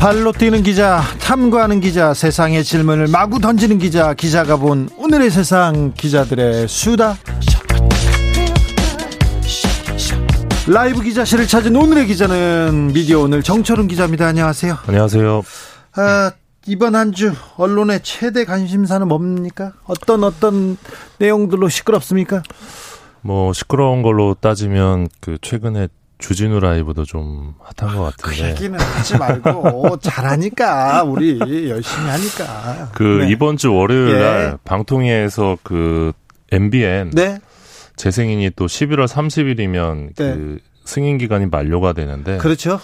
발로 뛰는 기자, 탐구하는 기자, 세상의 질문을 마구 던지는 기자, 기자가 본 오늘의 세상 기자들의 수다. 라이브 기자실을 찾은 오늘의 기자는 미디어 오늘 정철은 기자입니다. 안녕하세요. 안녕하세요. 아, 이번 한 주 언론의 최대 관심사는 뭡니까? 어떤 어떤 내용들로 시끄럽습니까? 뭐 시끄러운 걸로 따지면 그 최근에 주진우 라이브도 좀 핫한 것그 같은데. 얘기는 하지 말고 잘하니까 우리 열심히 하니까. 그 네. 이번 주 월요일 예. 날 방통위에서 그 MBN 네, 재승인이 또 11월 30일이면 네. 그 승인 기간이 만료가 되는데 그렇죠.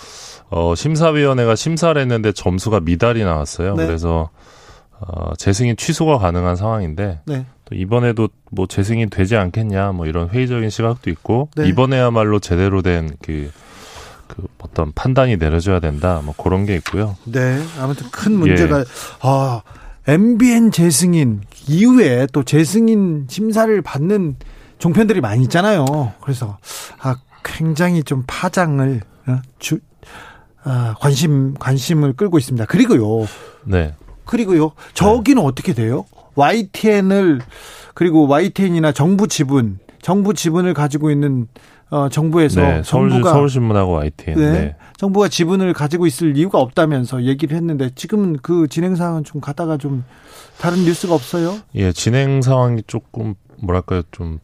어 심사위원회가 심사를 했는데 점수가 미달이 나왔어요. 네. 그래서 어 재승인 취소가 가능한 상황인데 네, 또 이번에도 뭐 재승인 되지 않겠냐 뭐 이런 회의적인 시각도 있고 네. 이번에야말로 제대로 된그 그 어떤 판단이 내려져야 된다 뭐 그런 게 있고요. 네. 아무튼 큰 예. 문제가 아 MBN 재승인 이후에 또 재승인 심사를 받는 종편들이 많이 있잖아요. 그래서 아 굉장히 좀 파장을 어, 주 아, 관심 관심을 끌고 있습니다. 그리고요. 네. 그리고요. 저기는 어떻게 돼요? YTN을 그리고 YTN이나 정부 지분, 정부 지분을 가지고 있는 어 정부에서 네. 서울 정부가 서울신문하고 YTN. 네. 네. 정부가 지분을 가지고 있을 이유가 없다면서 얘기를 했는데 지금은 그 진행 상황은 좀 가다가 좀 다른 뉴스가 없어요. 예, 진행 상황이 조금 뭐랄까요 좀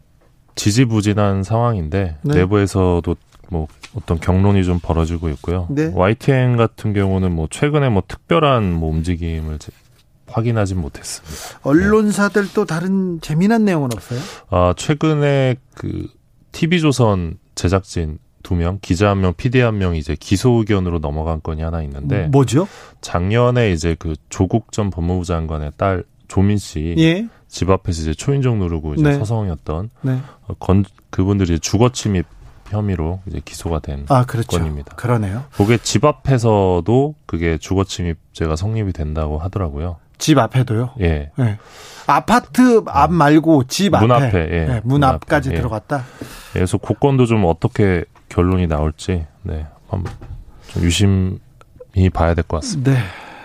지지부진한 상황인데 네. 내부에서도 뭐 어떤 경론이 좀 벌어지고 있고요. 네. YTN 같은 경우는 뭐 최근에 뭐 특별한 뭐 움직임을 제- 확인하진 못했습니다. 언론사들 또 다른 재미난 내용은 없어요? 아 최근에 그 TV조선 제작진 두 명, 기자 한 명, PD 한명 이제 기소 의견으로 넘어간 건이 하나 있는데 뭐죠? 작년에 이제 그 조국 전 법무부 장관의 딸 조민 씨집 예. 앞에서 이제 초인종 누르고 이제 네. 서성였던 네. 어, 건 그분들이 주거 침입 혐의로 이제 기소가 된 아, 그렇죠. 건입니다. 그러네요. 그게 집 앞에서도 그게 주거 침입죄가 성립이 된다고 하더라고요. 집 앞에도요. 예. 네. 아파트 앞 말고 집 앞에. 문 앞에, 예. 네, 문문 앞까지 앞에, 예. 들어갔다. 그래서 그 건도 좀 어떻게 결론이 나올지 네. 한번 좀 유심히 봐야 될 것 같습니다. 네.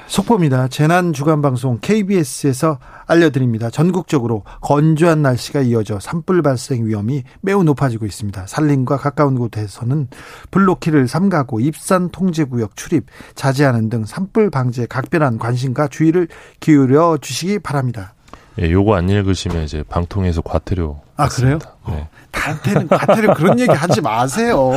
속보입니다. 재난 주간 방송 KBS에서 알려드립니다. 전국적으로 건조한 날씨가 이어져 산불 발생 위험이 매우 높아지고 있습니다. 산림과 가까운 곳에서는 블로키를 삼가고 입산 통제 구역 출입, 자제하는 등 산불 방지에 각별한 관심과 주의를 기울여 주시기 바랍니다. 예, 요거 안 읽으시면 이제 방통에서 과태료 아, 그래요? 받습니다. 네. 나한테는 과태료 그런 얘기 하지 마세요.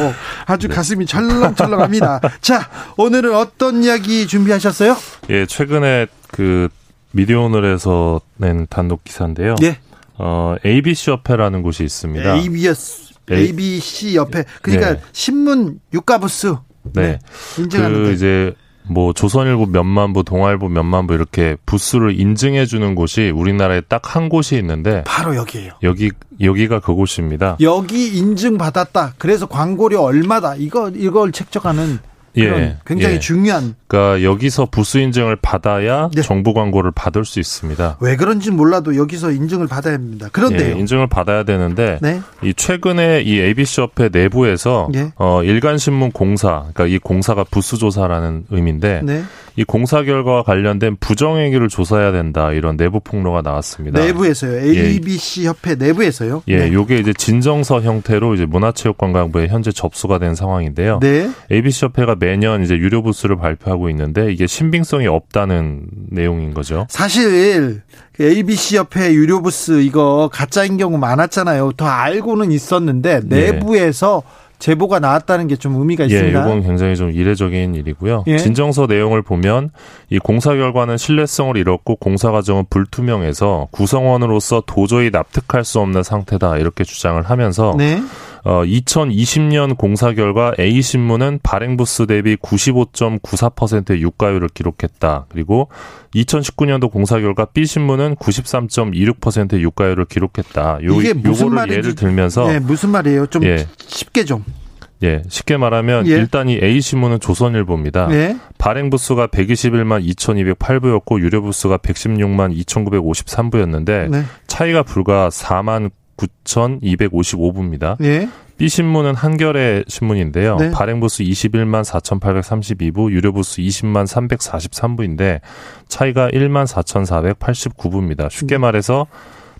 아주 가슴이 철렁철렁합니다. 자, 오늘은 어떤 이야기 준비하셨어요? 예, 최근에 그 미디어 오늘에서 낸 단독 기사인데요. 예. 어, ABC 협회라는 곳이 있습니다. ABS, ABC 옆에 그러니까 네. 신문 유가부스 네. 인증하는 그 데. 이제 뭐 조선일보 몇만 부, 동아일보 몇만 부 이렇게 부수를 인증해 주는 곳이 우리나라에 딱 한 곳이 있는데 바로 여기에요. 여기 여기가 그곳입니다. 여기 인증 받았다. 그래서 광고료 얼마다. 이거 이걸 책정하는 예, 굉장히 예. 중요한 그러니까 여기서 부수 인증을 받아야 네. 정부 광고를 받을 수 있습니다. 왜 그런지 몰라도 여기서 인증을 받아야 합니다. 그런데요. 예, 인증을 받아야 되는데 네. 이 최근에 이 ABC 협회 내부에서 예. 어 일간신문 공사, 그러니까 이 공사가 부수 조사라는 의미인데 네. 이 공사 결과와 관련된 부정 행위를 조사해야 된다 이런 내부 폭로가 나왔습니다. 내부에서요. ABC 협회 내부에서요. 예, 네. 요게 이제 진정서 형태로 이제 문화체육관광부에 현재 접수가 된 상황인데요. 네. ABC 협회가 매년 이제 유료 부스를 발표하고 있는데 이게 신빙성이 없다는 내용인 거죠. 사실 그 ABC 협회 유료 부스 이거 가짜인 경우 많았잖아요. 더 알고는 있었는데 네. 내부에서 제보가 나왔다는 게 좀 의미가 예, 있습니다. 이건 굉장히 좀 이례적인 일이고요. 예. 진정서 내용을 보면 이 공사 결과는 신뢰성을 잃었고 공사 과정은 불투명해서 구성원으로서 도저히 납득할 수 없는 상태다 이렇게 주장을 하면서 네. 어, 2020년 공사 결과 A 신문은 발행 부수 대비 95.94%의 유가율을 기록했다. 그리고 2019년도 공사 결과 B 신문은 93.26%의 유가율을 기록했다. 요, 이게 무슨 말인지, 예를 들면서 네, 무슨 말이에요? 좀 예. 쉽게 좀. 예, 쉽게 말하면 예. 일단 이 A 신문은 조선일보입니다. 네. 발행 부수가 121만 2,208부였고 유료 부수가 116만 2,953부였는데 네. 차이가 불과 4만 9,255부입니다. 네. B 신문은 한겨레 신문인데요. 네. 발행 부수 21만 4,832부, 유료 부수 20만 343부인데 차이가 1만 4,489부입니다. 쉽게 음. 말해서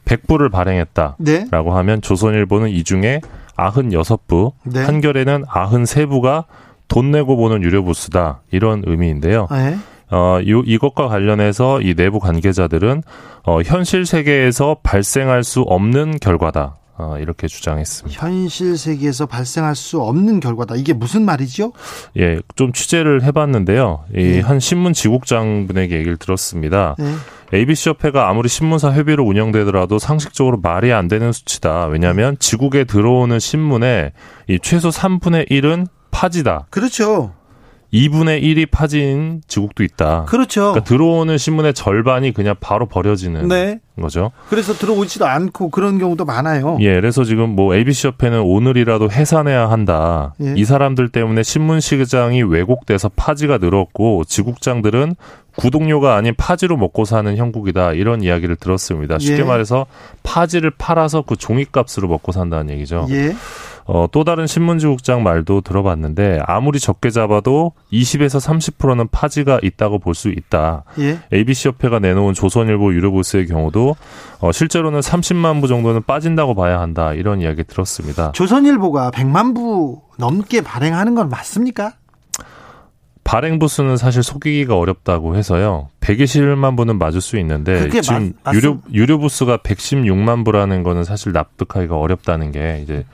100부를 발행했다라고 네. 하면 조선일보는 이 중에 96부, 네. 한겨레는 93부가 돈 내고 보는 유료 부수다. 이런 의미인데요. 네. 어, 요, 이것과 관련해서 이 내부 관계자들은 어, 현실 세계에서 발생할 수 없는 결과다. 어, 이렇게 주장했습니다. 현실 세계에서 발생할 수 없는 결과다. 이게 무슨 말이죠? 예, 좀 취재를 해봤는데요. 이 네. 한 신문 지국장 분에게 얘기를 들었습니다. 네. ABC 협회가 아무리 신문사 회비로 운영되더라도 상식적으로 말이 안 되는 수치다. 왜냐하면 지국에 들어오는 신문의 이 최소 3분의 1은 파지다. 그렇죠. 2분의 1이 파진 지국도 있다. 그렇죠. 그러니까 들어오는 신문의 절반이 그냥 바로 버려지는 네. 거죠. 그래서 들어오지도 않고 그런 경우도 많아요. 예, 그래서 지금 뭐 ABC 협회는 오늘이라도 해산해야 한다. 예. 이 사람들 때문에 신문 시장이 왜곡돼서 파지가 늘었고 지국장들은 구독료가 아닌 파지로 먹고 사는 형국이다. 이런 이야기를 들었습니다. 쉽게 예. 말해서 파지를 팔아서 그 종이값으로 먹고 산다는 얘기죠. 예. 어, 또 다른 신문지 국장 말도 들어봤는데 아무리 적게 잡아도 20에서 30%는 파지가 있다고 볼 수 있다. 예. ABC 협회가 내놓은 조선일보 유료부스의 경우도 어, 실제로는 30만 부 정도는 빠진다고 봐야 한다. 이런 이야기 들었습니다. 조선일보가 100만 부 넘게 발행하는 건 맞습니까? 발행 부수는 사실 속이기가 어렵다고 해서요. 121만 부는 맞을 수 있는데 지금 맞- 유료 유료 부수가 116만 부라는 거는 사실 납득하기가 어렵다는 게 이제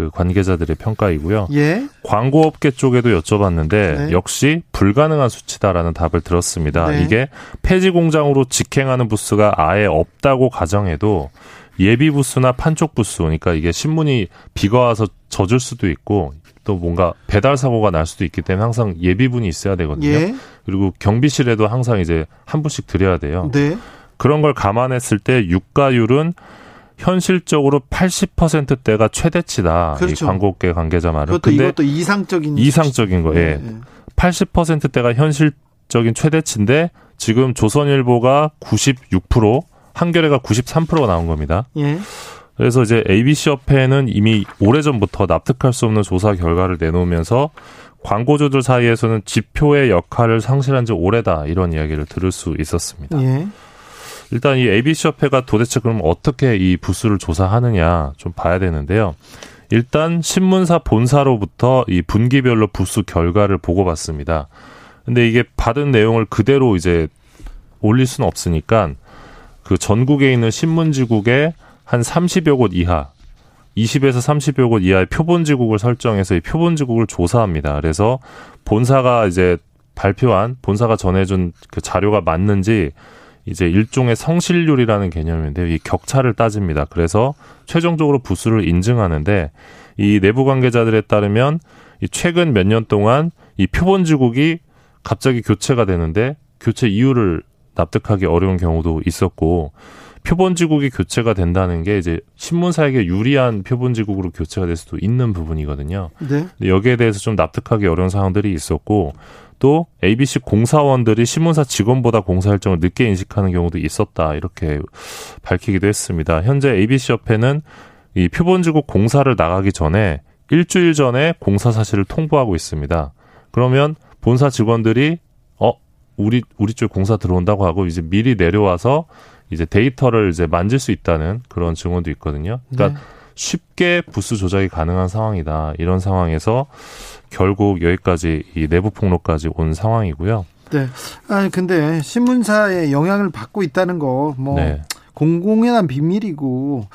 그 관계자들의 평가이고요. 예. 광고업계 쪽에도 여쭤봤는데 네. 역시 불가능한 수치다라는 답을 들었습니다. 네. 이게 폐지 공장으로 직행하는 부스가 아예 없다고 가정해도 예비 부스나 판촉 부스, 그러니까 이게 신문이 비가 와서 젖을 수도 있고 또 뭔가 배달 사고가 날 수도 있기 때문에 항상 예비분이 있어야 되거든요. 예. 그리고 경비실에도 항상 이제 한 분씩 드려야 돼요. 네. 그런 걸 감안했을 때 유가율은 현실적으로 80%대가 최대치다. 그렇죠. 이 광고업계 관계자 말은. 그것도 이것도 이상적인 이상적인 거, 예. 80%대가 현실적인 최대치인데 지금 조선일보가 96%, 한겨레가 93%가 나온 겁니다. 예. 그래서 이제 ABC 협회는 이미 오래전부터 납득할 수 없는 조사 결과를 내놓으면서 광고주들 사이에서는 지표의 역할을 상실한 지 오래다 이런 이야기를 들을 수 있었습니다. 예. 일단 이 ABC 협회가 도대체 그럼 어떻게 이 부수를 조사하느냐 좀 봐야 되는데요. 일단 신문사 본사로부터 이 분기별로 부수 결과를 보고받습니다. 근데 이게 받은 내용을 그대로 이제 올릴 수는 없으니까 그 전국에 있는 신문지국에 한 30여 곳 이하 20에서 30여 곳 이하의 표본지국을 설정해서 이 표본지국을 조사합니다. 그래서 본사가 이제 발표한 본사가 전해준 그 자료가 맞는지 이제 일종의 성실률이라는 개념인데요. 이 격차를 따집니다. 그래서 최종적으로 부수를 인증하는데 이 내부 관계자들에 따르면 이 최근 몇 년 동안 이 표본지국이 갑자기 교체가 되는데 교체 이유를 납득하기 어려운 경우도 있었고 표본지국이 교체가 된다는 게 이제 신문사에게 유리한 표본지국으로 교체가 될 수도 있는 부분이거든요. 네. 여기에 대해서 좀 납득하기 어려운 상황들이 있었고 또 ABC 공사원들이 신문사 직원보다 공사 일정을 늦게 인식하는 경우도 있었다 이렇게 밝히기도 했습니다. 현재 ABC 협회는 이 표본지국 공사를 나가기 전에 일주일 전에 공사 사실을 통보하고 있습니다. 그러면 본사 직원들이 어 우리 우리 쪽 공사 들어온다고 하고 이제 미리 내려와서 이제 데이터를 이제 만질 수 있다는 그런 증언도 있거든요. 그러니까 네. 쉽게 부수 조작이 가능한 상황이다. 이런 상황에서 결국 여기까지 이 내부 폭로까지 온 상황이고요. 네. 아니 근데 신문사에 영향을 받고 있다는 거뭐 네. 공공연한 비밀이고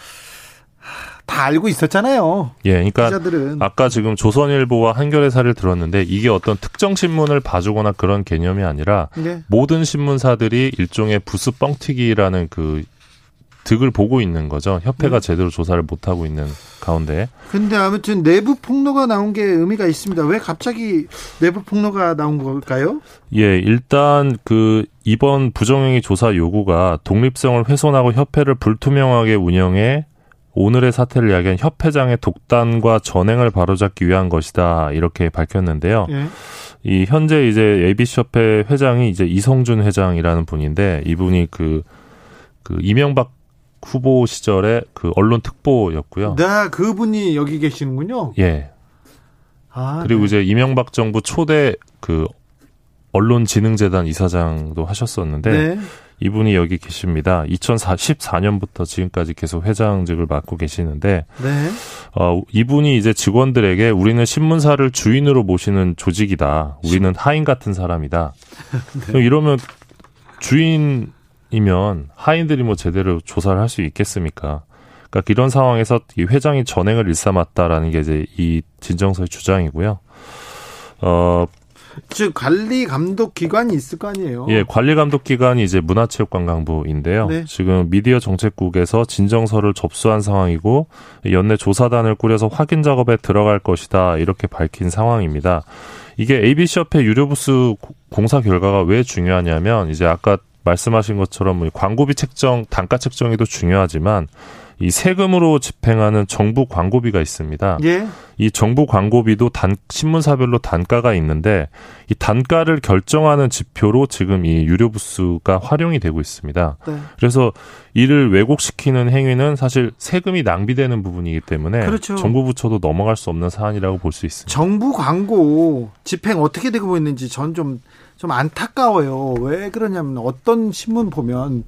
하, 다 알고 있었잖아요. 예, 그러니까 기자들은 아까 지금 조선일보와 한겨레 사를 들었는데 이게 어떤 특정 신문을 봐주거나 그런 개념이 아니라 네. 모든 신문사들이 일종의 부수 뻥튀기라는 그 득을 보고 있는 거죠. 협회가 음. 제대로 조사를 못 하고 있는 가운데. 근데 아무튼 내부 폭로가 나온 게 의미가 있습니다. 왜 갑자기 내부 폭로가 나온 걸까요? 예, 일단 그 이번 부정행위 조사 요구가 독립성을 훼손하고 협회를 불투명하게 운영해 오늘의 사태를 이야기한 협회장의 독단과 전행을 바로잡기 위한 것이다 이렇게 밝혔는데요. 예. 이 현재 이제 ABC 협회 회장이 이제 이성준 회장이라는 분인데 이분이 그그 그 이명박 후보 시절에 그 언론 특보였고요. 네, 그분이 여기 계시는군요. 예. 아, 그리고 네. 이제 이명박 정부 초대 그 언론진흥재단 이사장도 하셨었는데 네. 이분이 여기 계십니다. 2014년부터 지금까지 계속 회장직을 맡고 계시는데 네. 어, 이분이 이제 직원들에게 우리는 신문사를 주인으로 모시는 조직이다. 우리는 하인 같은 사람이다. 네. 이러면 주인 이면 하인들이 뭐 제대로 조사를 할 수 있겠습니까? 그러니까 이런 상황에서 이 회장이 전행을 일삼았다라는 게 이제 이 진정서의 주장이고요. 어, 즉 관리 감독 기관이 있을 거 아니에요. 예, 관리 감독 기관이 이제 문화체육관광부인데요. 네. 지금 미디어 정책국에서 진정서를 접수한 상황이고 연내 조사단을 꾸려서 확인 작업에 들어갈 것이다 이렇게 밝힌 상황입니다. 이게 ABC 협회 유료 부스 공사 결과가 왜 중요하냐면 이제 아까 말씀하신 것처럼 뭐 광고비 책정, 단가 책정에도 중요하지만 이 세금으로 집행하는 정부 광고비가 있습니다. 예. 이 정부 광고비도 단 신문사별로 단가가 있는데 이 단가를 결정하는 지표로 지금 이 유료 부스가 활용이 되고 있습니다. 네. 그래서 이를 왜곡시키는 행위는 사실 세금이 낭비되는 부분이기 때문에 그렇죠. 정부 부처도 넘어갈 수 없는 사안이라고 볼 수 있습니다. 정부 광고 집행 어떻게 되고 있는지 전 좀좀 안타까워요. 왜 그러냐면 어떤 신문 보면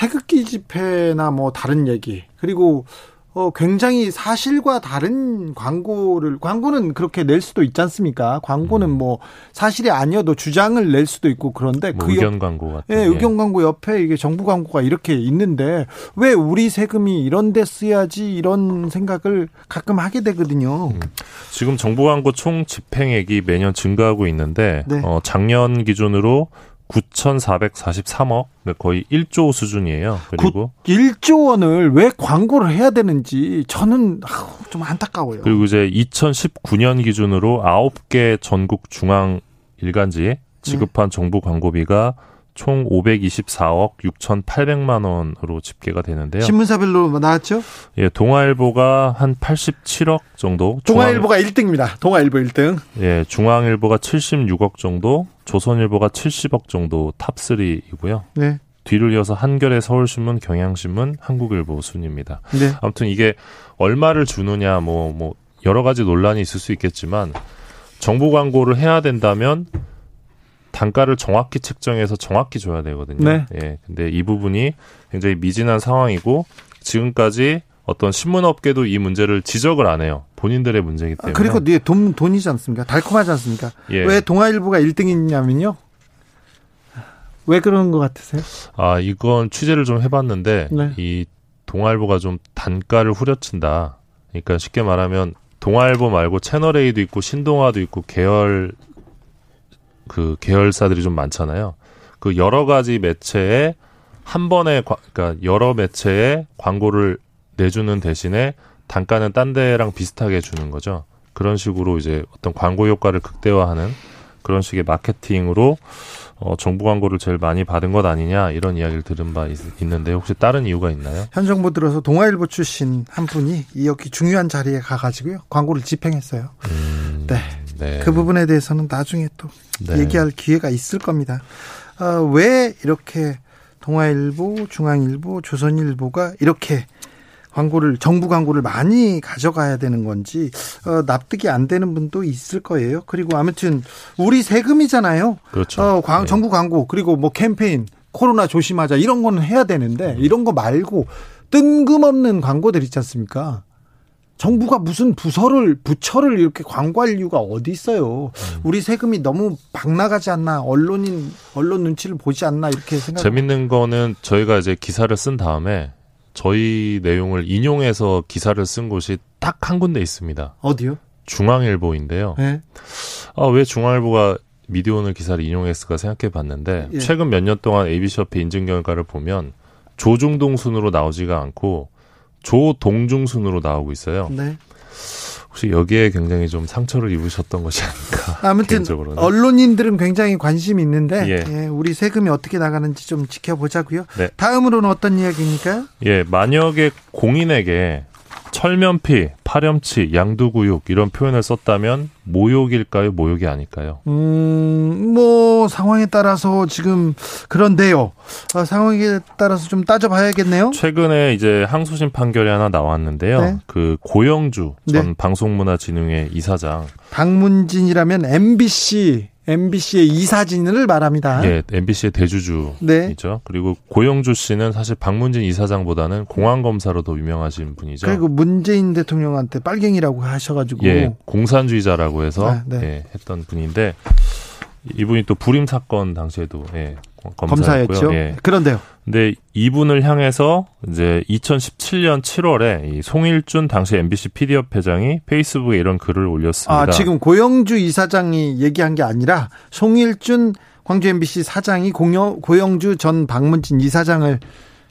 태극기 집회나 뭐 다른 얘기 그리고 어, 굉장히 사실과 다른 광고를, 광고는 그렇게 낼 수도 있지 않습니까? 광고는 음. 뭐 사실이 아니어도 주장을 낼 수도 있고 그런데 뭐 그 의견 옆, 광고 같은. 예, 의견 광고 옆에 이게 정부 광고가 이렇게 있는데 왜 우리 세금이 이런 데 쓰야지 이런 생각을 가끔 하게 되거든요. 음. 지금 정부 광고 총 집행액이 매년 증가하고 있는데 네. 어, 작년 기준으로 9,443억, 거의 1조 수준이에요. 그리고 1조 원을 왜 광고를 해야 되는지 저는 좀 안타까워요. 그리고 이제 2019년 기준으로 9개 전국 중앙 일간지에 지급한 네. 정부 광고비가 총 524억 6,800만 원으로 집계가 되는데요. 신문사별로 나왔죠? 예, 동아일보가 한 87억 정도. 동아일보가 중앙... 1등입니다. 동아일보 1등. 예, 중앙일보가 76억 정도, 조선일보가 70억 정도 top3이고요. 네. 뒤를 이어서 한겨레 서울신문, 경향신문, 한국일보 순입니다. 네. 아무튼 이게 얼마를 주느냐 뭐 뭐 여러 가지 논란이 있을 수 있겠지만 정보 광고를 해야 된다면 단가를 정확히 책정해서 정확히 줘야 되거든요. 네. 예. 근데 이 부분이 굉장히 미진한 상황이고 지금까지 어떤 신문업계도 이 문제를 지적을 안 해요. 본인들의 문제이기 때문에. 아, 그리고 네, 돈, 돈이지 않습니까? 달콤하지 않습니까? 예. 왜 동아일보가 1등이냐면요. 왜 그러는 것 같으세요? 아, 이건 취재를 좀 해봤는데, 네. 이 동아일보가 좀 단가를 후려친다. 그러니까 쉽게 말하면 동아일보 말고 채널A도 있고 신동아도 있고 계열 그 계열사들이 좀 많잖아요. 그 여러 가지 매체에 한 번에 그러니까 여러 매체에 광고를 내주는 대신에 단가는 딴 데랑 비슷하게 주는 거죠. 그런 식으로 이제 어떤 광고 효과를 극대화하는 그런 식의 마케팅으로 어, 정부 광고를 제일 많이 받은 것 아니냐 이런 이야기를 들은 바 있, 는데 혹시 다른 이유가 있나요? 현 정부 들어서 동아일보 출신 한 분이 여기 중요한 자리에 가가지고요 광고를 집행했어요. 음, 네. 네. 그 부분에 대해서는 나중에 또 네. 얘기할 기회가 있을 겁니다. 어, 왜 이렇게 동아일보, 중앙일보, 조선일보가 이렇게 광고를 정부 광고를 많이 가져가야 되는 건지 어, 납득이 안 되는 분도 있을 거예요. 그리고 아무튼 우리 세금이잖아요. 그렇죠. 어, 광, 네. 정부 광고 그리고 뭐 캠페인 코로나 조심하자 이런 거는 해야 되는데 이런 거 말고 뜬금없는 광고들 있지 않습니까? 정부가 무슨 부서를 부처를 이렇게 광고할 이유가 어디 있어요? 음. 우리 세금이 너무 박 나가지 않나? 언론인 언론 눈치를 보지 않나 이렇게 생각. 재밌는 거는 저희가 이제 기사를 쓴 다음에 저희 내용을 인용해서 기사를 쓴 곳이 딱 한 군데 있습니다. 어디요? 중앙일보인데요. 네. 아, 왜 중앙일보가 미디어오늘 기사를 인용했을까 생각해 봤는데 예. 최근 몇 년 동안 ABC 협회 인증 결과를 보면 조중동 순으로 나오지가 않고 조동중 순으로 나오고 있어요. 네. 혹시 여기에 굉장히 좀 상처를 입으셨던 것이 아닌가. 아무튼 개인적으로는. 언론인들은 굉장히 관심이 있는데 예. 예, 우리 세금이 어떻게 나가는지 좀 지켜보자고요. 네. 다음으로는 어떤 이야기입니까? 예, 만약에 공인에게 철면피, 파렴치, 양두구육 이런 표현을 썼다면 모욕일까요? 모욕이 아닐까요? 음, 뭐 상황에 따라서 지금 그런데요. 아, 상황에 따라서 좀 따져봐야겠네요. 최근에 이제 항소심 판결이 하나 나왔는데요. 네. 그 고영주 전 네. 방송문화진흥회 이사장 박문진이라면 MBC MBC의 이사진을 말합니다. 예, MBC의 대주주이죠. 네. 그리고 고영주 씨는 사실 박문진 이사장보다는 공안 검사로 더 유명하신 분이죠. 그리고 문재인 대통령한테 빨갱이라고 하셔가지고 예, 공산주의자라고 해서 아, 네. 예, 했던 분인데 이분이 또 불임 사건 당시에도 예, 검사였죠. 예. 그런데요. 근데 이분을 향해서 이제 2017년 7월에 이 송일준 당시 MBC PD협 회장이 페이스북에 이런 글을 올렸습니다. 아, 지금 고영주 이사장이 얘기한 게 아니라 송일준 광주 MBC 사장이 공영, 고영주 전 박문진 이사장을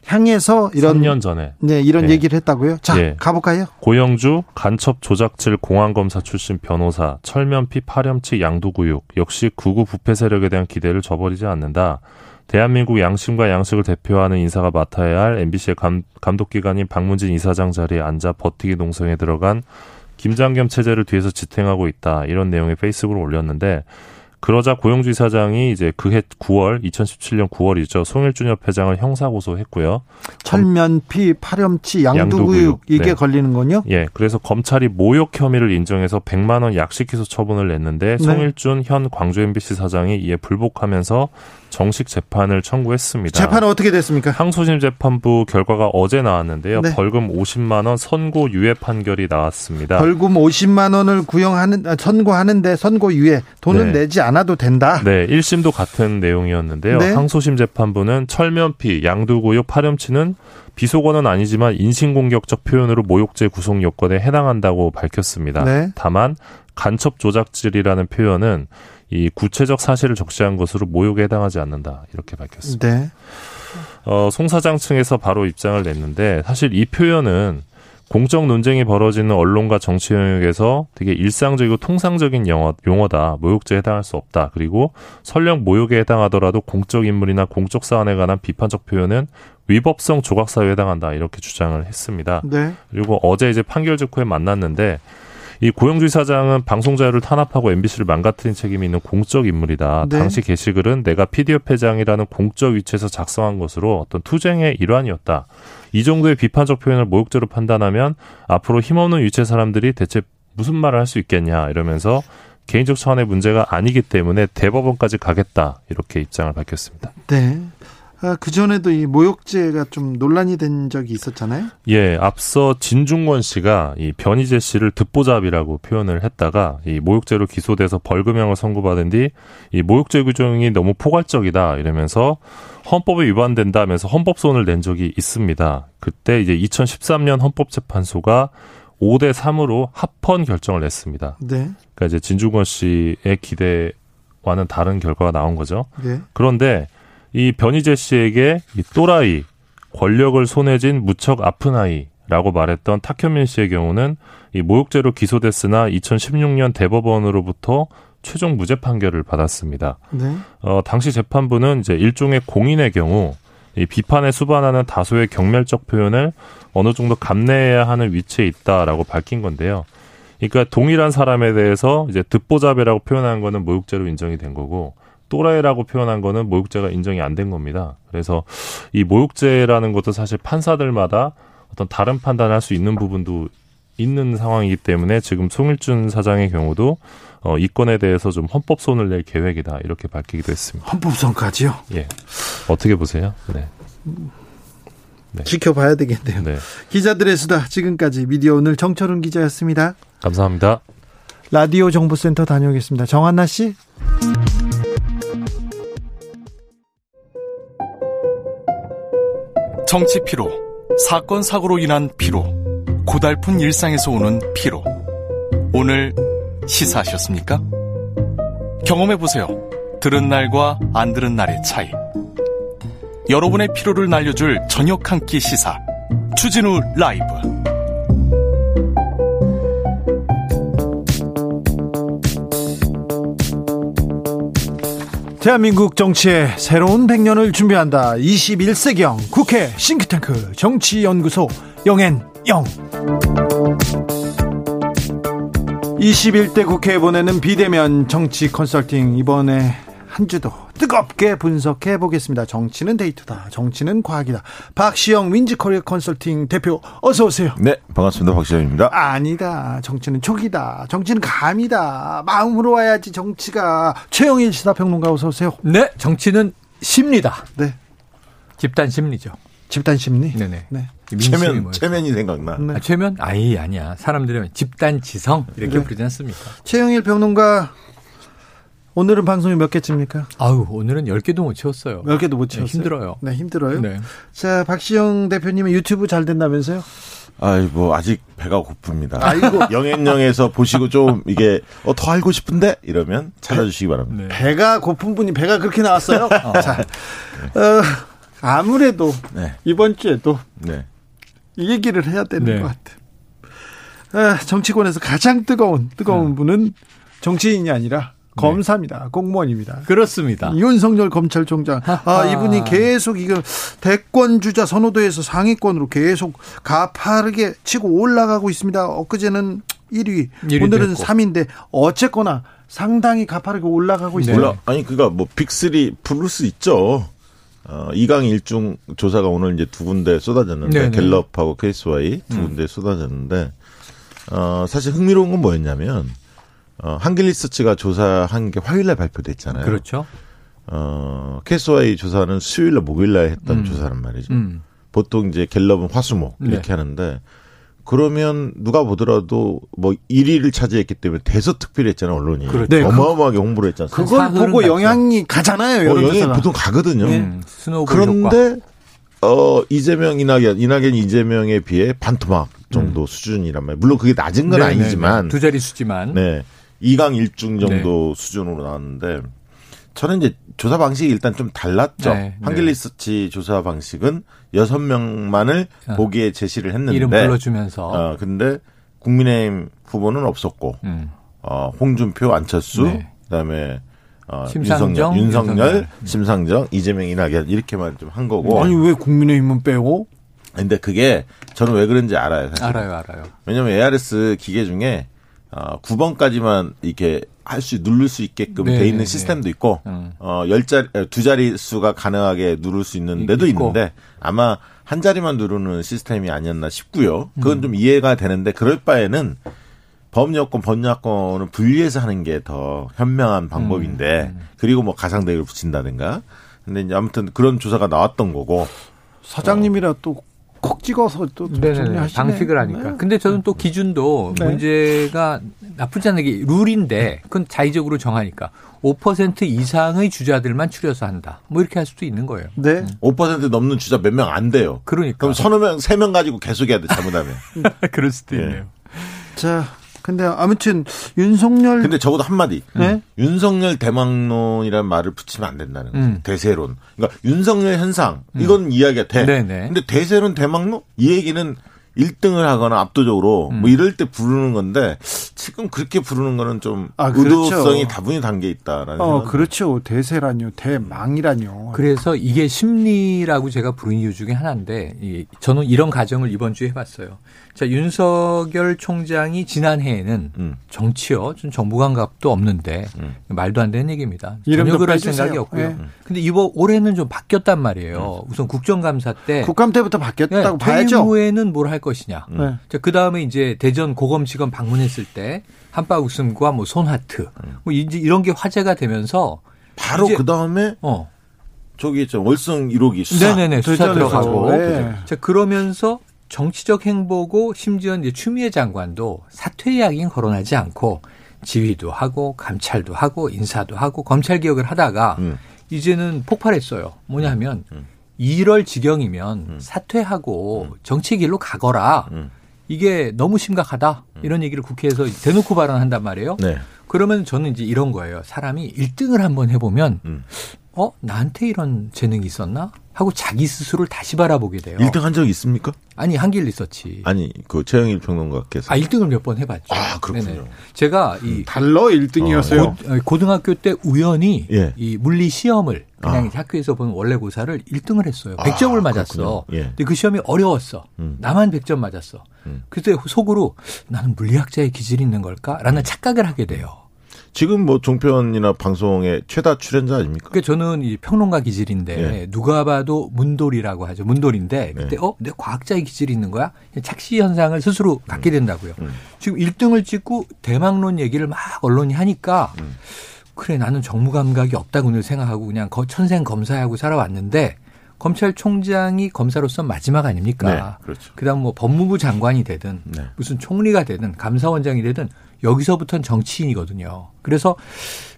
향해서 이런 3년 전에 네 이런 네. 얘기를 했다고요. 자 네. 가볼까요? 고영주 간첩 조작질 공안검사 출신 변호사 철면피 파렴치 양두구육 역시 구구 부패 세력에 대한 기대를 저버리지 않는다. 대한민국 양심과 양식을 대표하는 인사가 맡아야 할 MBC의 감, 감독기관인 박문진 이사장 자리에 앉아 버티기 농성에 들어간 김장겸 체제를 뒤에서 지탱하고 있다. 이런 내용의 페이스북을 올렸는데 그러자 고영주 이사장이 이제 그해 9월 2017년 9월이죠. 송일준 협 회장을 형사 고소했고요. 철면피, 파렴치, 양두구육 이게 네. 걸리는 건요? 예. 그래서 검찰이 모욕 혐의를 인정해서 100만 원 약식 기소 처분을 냈는데 네. 송일준 현 광주 MBC 사장이 이에 불복하면서 정식 재판을 청구했습니다. 재판은 어떻게 됐습니까? 항소심 재판부 결과가 어제 나왔는데요. 네. 벌금 50만 원 선고 유예 판결이 나왔습니다. 벌금 50만 원을 구형하는 아, 선고하는데 선고 유예 돈은 네. 내지 않아도 된다. 네, 1심도 같은 내용이었는데요. 네. 항소심 재판부는 철면피, 양두구육, 파렴치는 비속어는 아니지만 인신공격적 표현으로 모욕죄 구성 요건에 해당한다고 밝혔습니다. 네. 다만 간첩 조작질이라는 표현은 이 구체적 사실을 적시한 것으로 모욕에 해당하지 않는다 이렇게 밝혔습니다. 네. 어, 송 사장 측에서 바로 입장을 냈는데 사실 이 표현은 공적 논쟁이 벌어지는 언론과 정치 영역에서 되게 일상적이고 통상적인 용어, 용어다. 모욕죄에 해당할 수 없다. 그리고 설령 모욕에 해당하더라도 공적 인물이나 공적 사안에 관한 비판적 표현은 위법성 조각 사유에 해당한다. 이렇게 주장을 했습니다. 네. 그리고 어제 이제 판결 직후에 만났는데 이 고영주 사장은 방송 자유를 탄압하고 MBC를 망가뜨린 책임이 있는 공적 인물이다. 네. 당시 게시글은 내가 피디협 회장이라는 공적 위치에서 작성한 것으로 어떤 투쟁의 일환이었다. 이 정도의 비판적 표현을 모욕죄로 판단하면 앞으로 힘없는 유체 사람들이 대체 무슨 말을 할 수 있겠냐 이러면서 개인적 차원의 문제가 아니기 때문에 대법원까지 가겠다 이렇게 입장을 밝혔습니다. 네. 아, 그 전에도 이 모욕죄가 좀 논란이 된 적이 있었잖아요. 예, 앞서 진중권 씨가 이 변희재 씨를 듣보잡이라고 표현을 했다가 이 모욕죄로 기소돼서 벌금형을 선고받은 뒤 이 모욕죄 규정이 너무 포괄적이다 이러면서 헌법에 위반된다면서 헌법소원을 낸 적이 있습니다. 그때 이제 2013년 헌법재판소가 5대 3으로 합헌 결정을 냈습니다. 네. 그러니까 이제 진중권 씨의 기대와는 다른 결과가 나온 거죠. 네. 그런데 이 변희재 씨에게 이 또라이, 권력을 손에 쥔 무척 아픈 아이라고 말했던 탁현민 씨의 경우는 이 모욕죄로 기소됐으나 2016년 대법원으로부터 최종 무죄 판결을 받았습니다. 네. 어, 당시 재판부는 이제 일종의 공인의 경우 이 비판에 수반하는 다소의 경멸적 표현을 어느 정도 감내해야 하는 위치에 있다라고 밝힌 건데요. 그러니까 동일한 사람에 대해서 이제 듣보잡이라고 표현한 거는 모욕죄로 인정이 된 거고 또라이라고 표현한 거는 모욕죄가 인정이 안 된 겁니다. 그래서 이 모욕죄라는 것도 사실 판사들마다 어떤 다른 판단을 할 수 있는 부분도 있는 상황이기 때문에 지금 송일준 사장의 경우도 어, 이 건에 대해서 좀 헌법손을 낼 계획이다 이렇게 밝히기도 했습니다. 헌법손까지요? 예. 어떻게 보세요? 네. 네. 지켜봐야 되겠네요. 네. 기자들의 수다 지금까지 미디어 오늘 정철훈 기자였습니다. 감사합니다. 라디오 정보센터 다녀오겠습니다. 정한나 씨. 정치 피로, 사건 사고로 인한 피로, 고달픈 일상에서 오는 피로. 오늘 시사하셨습니까? 경험해 보세요. 들은 날과 안 들은 날의 차이. 여러분의 피로를 날려줄 저녁 한 끼 시사 추진우 라이브 대한민국 정치의 새로운 100년을 준비한다. 21세기형 국회 싱크탱크 정치연구소 영앤영. 21대 국회에 보내는 비대면 정치 컨설팅 이번에 한 주도 뜨겁게 분석해 보겠습니다. 정치는 데이터다. 정치는 과학이다. 박시영 윈지코리아 컨설팅 대표 어서 오세요. 네, 반갑습니다. 박시영입니다. 아니다. 정치는 촉이다. 정치는 감이다. 마음으로 와야지 정치가. 최영일 시사평론가 어서 오세요. 네, 정치는 심리다. 네. 집단 심리죠. 집단 심리. 네네. 네. 체면, 체면이 생각나. 네. 아, 최면? 아이, 아니야. 사람들이 집단 지성 이렇게 네. 부르지 않습니까? 최영일 평론가 오늘은 방송이 몇 개쯤입니까? 아유, 오늘은 10개도 못 채웠어요. 몇 개도 못 네, 채웠어요. 힘들어요. 네, 힘들어요. 네. 자, 박시영 대표님은 유튜브 잘 된다면서요? 아이, 뭐, 아직 배가 고픕니다. 아이고. 영앤영에서 보시고 좀 이게, 어, 더 알고 싶은데? 이러면 찾아주시기 바랍니다. 네. 배가 고픈 분이 배가 그렇게 나왔어요? 자, 어, 아무래도 네. 이번 주에도 네. 이 얘기를 해야 되는 네. 것 같아요. 아, 정치권에서 가장 뜨거운 뜨거운 분은 정치인이 아니라 검사입니다. 공무원입니다. 그렇습니다. 윤석열 검찰총장. 아. 이분이 계속 이거 대권 주자 선호도에서 상위권으로 계속 가파르게 치고 올라가고 있습니다. 엊그제는 1위, 1위 오늘은 됐고. 3위인데 어쨌거나 상당히 가파르게 올라가고 있어요. 네. 몰라. 아니, 그니까 뭐, 빅3 부를 수 있죠. 어, 2강 1중 조사가 오늘 이제 두 군데 쏟아졌는데, 네네. 갤럽하고 KSY 두 군데 쏟아졌는데, 어, 사실 흥미로운 건 뭐였냐면, 어, 한길리서치가 조사한 게 화요일날 발표됐잖아요. 그렇죠. 어, KSY 조사는 수요일날 목요일날 했던 음. 조사란 말이죠. 음. 보통 이제 갤럽은 화수목 이렇게 네. 하는데 그러면 누가 보더라도 뭐 1위를 차지했기 때문에 대서특필했잖아요 언론이 그렇죠. 네, 어마어마하게 홍보를 않습니까? 그걸 보고. 영향이 가잖아요. 어, 영향이. 보통 가거든요. 음, 효과. 그런데 어 이재명 이낙연 이낙연 이재명에 비해 반토막 정도 수준이란 말이에요. 물론 그게 낮은 건 음. 네네네. 아니지만 두 자리 수지만. 네. 2강 1중 네. 정도 수준으로 나왔는데 저는 이제 조사 방식이 일단 좀 달랐죠. 네, 한길리서치 조사 방식은 6명만을 어. 보기에 제시를 했는데 이름 불러주면서. 어, 근데 국민의힘 후보는 없었고 음. 어, 홍준표, 안철수, 네. 그다음에 어, 심상정, 윤석열, 윤석열, 윤석열. 음. 심상정, 이재명, 이낙연 이렇게만 좀 한 거고. 아니 왜 국민의힘은 빼고? 근데 그게 저는 왜 그런지 알아요. 사실. 알아요, 알아요. 왜냐면 ARS 기계 중에 어, 9번까지만 이렇게 할 수 누를 수 있게끔 네, 돼 있는 네, 시스템도 있고 음. 어, 열 자리 두 자리 수가 가능하게 누를 수 있는 데도 있고. 있는데 아마 한 자리만 누르는 시스템이 아니었나 싶고요. 음. 그건 좀 이해가 되는데 그럴 바에는 범여권, 번여권을 분리해서 하는 게 더 현명한 방법인데 음. 그리고 뭐 가상대를 붙인다든가. 근데 이제 아무튼 그런 조사가 나왔던 거고 사장님이라 또콕 찍어서 또 네네네. 정리하시네. 방식을 하니까. 네. 근데 저는 또 기준도 네. 문제가 나쁘지 않은 게 룰인데 그건 자의적으로 정하니까 5% 이상의 주자들만 추려서 한다. 뭐 이렇게 할 수도 있는 거예요. 네. 5% 넘는 주자 몇 명 안 돼요. 그러니까. 그럼 서너 명, 세 명 가지고 계속 해야 돼, 잘못하면. 그럴 수도 예. 있네요. 자, 근데 아무튼 윤석열 근데 적어도 한마디. 네? 윤석열 대망론이라는 말을 붙이면 안 된다는 거죠. 음. 대세론. 그러니까 윤석열 현상 이건 이야기가 돼. 네네. 근데 대세론 대망론 이 얘기는 1등을 하거나 압도적으로 음. 뭐 이럴 때 부르는 건데 지금 그렇게 부르는 거는 좀 아, 그렇죠. 의도성이 다분히 담겨 있다라는 어, 그렇죠. 대세라뇨. 대망이라뇨. 그래서 이게 심리라고 제가 부른 이유 중에 하나인데 이, 저는 이런 가정을 이번 주에 해봤어요. 자 윤석열 총장이 지난해에는 음. 정치요, 좀 정부 감각도 없는데 음. 말도 안 되는 얘기입니다. 이름도 전혀 그럴 빼주세요. 생각이 없고요. 네. 근데 이번 올해는 좀 바뀌었단 말이에요. 우선 국정감사 때 국감 때부터 바뀌었다고 네, 봐야죠. 후에는 뭘 할 것이냐. 네. 그 다음에 이제 대전 고검지검 방문했을 때 한바구음과 뭐 손하트 뭐 이제 이런 게 화제가 되면서 바로 이제- 그 다음에 어 저기 있죠 월성 1호기 수사. 네네네 수사. 들어가고 네. 자 그러면서 정치적 행보고 심지어 이제 추미애 장관도 사퇴 이야기는 거론하지 않고 지휘도 하고 감찰도 하고 인사도 하고 검찰 개혁을 하다가 음. 이제는 폭발했어요. 뭐냐면 이럴 지경이면 사퇴하고 정치 길로 가거라. 음. 이게 너무 심각하다. 이런 얘기를 국회에서 대놓고 발언한단 말이에요. 네. 그러면 저는 이제 이런 거예요. 사람이 1등을 한번 해보면 음. 어 나한테 이런 재능이 있었나 하고 자기 스스로를 다시 바라보게 돼요. 1등 한 적 있습니까? 아니 한길 리서치. 아니 그 최영일 평론가께서 아 1등을 몇 번 해봤죠. 아, 그렇군요. 음. 제가 이 달러 1등이었어요. 고, 고등학교 때 우연히 예. 이 물리 시험을 그냥 아. 학교에서 본 원래 고사를 1등을 했어요. 아, 100점을 맞았어. 그렇군요. 예. 근데 그 시험이 어려웠어. 음. 나만 100점 맞았어. 음. 그때 속으로 나는 물리학자의 기질이 있는 걸까라는 착각을 하게 돼요. 지금 뭐 종편이나 방송의 최다 출연자 아닙니까? 그러니까 저는 이 평론가 기질인데 예. 누가 봐도 문돌이라고 하죠. 문돌인데 그때 예. 어, 내 과학자의 기질이 있는 거야? 착시 현상을 스스로 갖게 된다고요. 음. 지금 1등을 찍고 대망론 얘기를 막 언론이 하니까 음. 그래 나는 정무 감각이 없다고 늘 생각하고 그냥 거- 천생 검사하고 살아왔는데 검찰총장이 검사로서 마지막 아닙니까? 네, 그렇죠. 그다음 뭐 법무부 장관이 되든 네. 무슨 총리가 되든 감사원장이 되든 여기서부터는 정치인이거든요. 그래서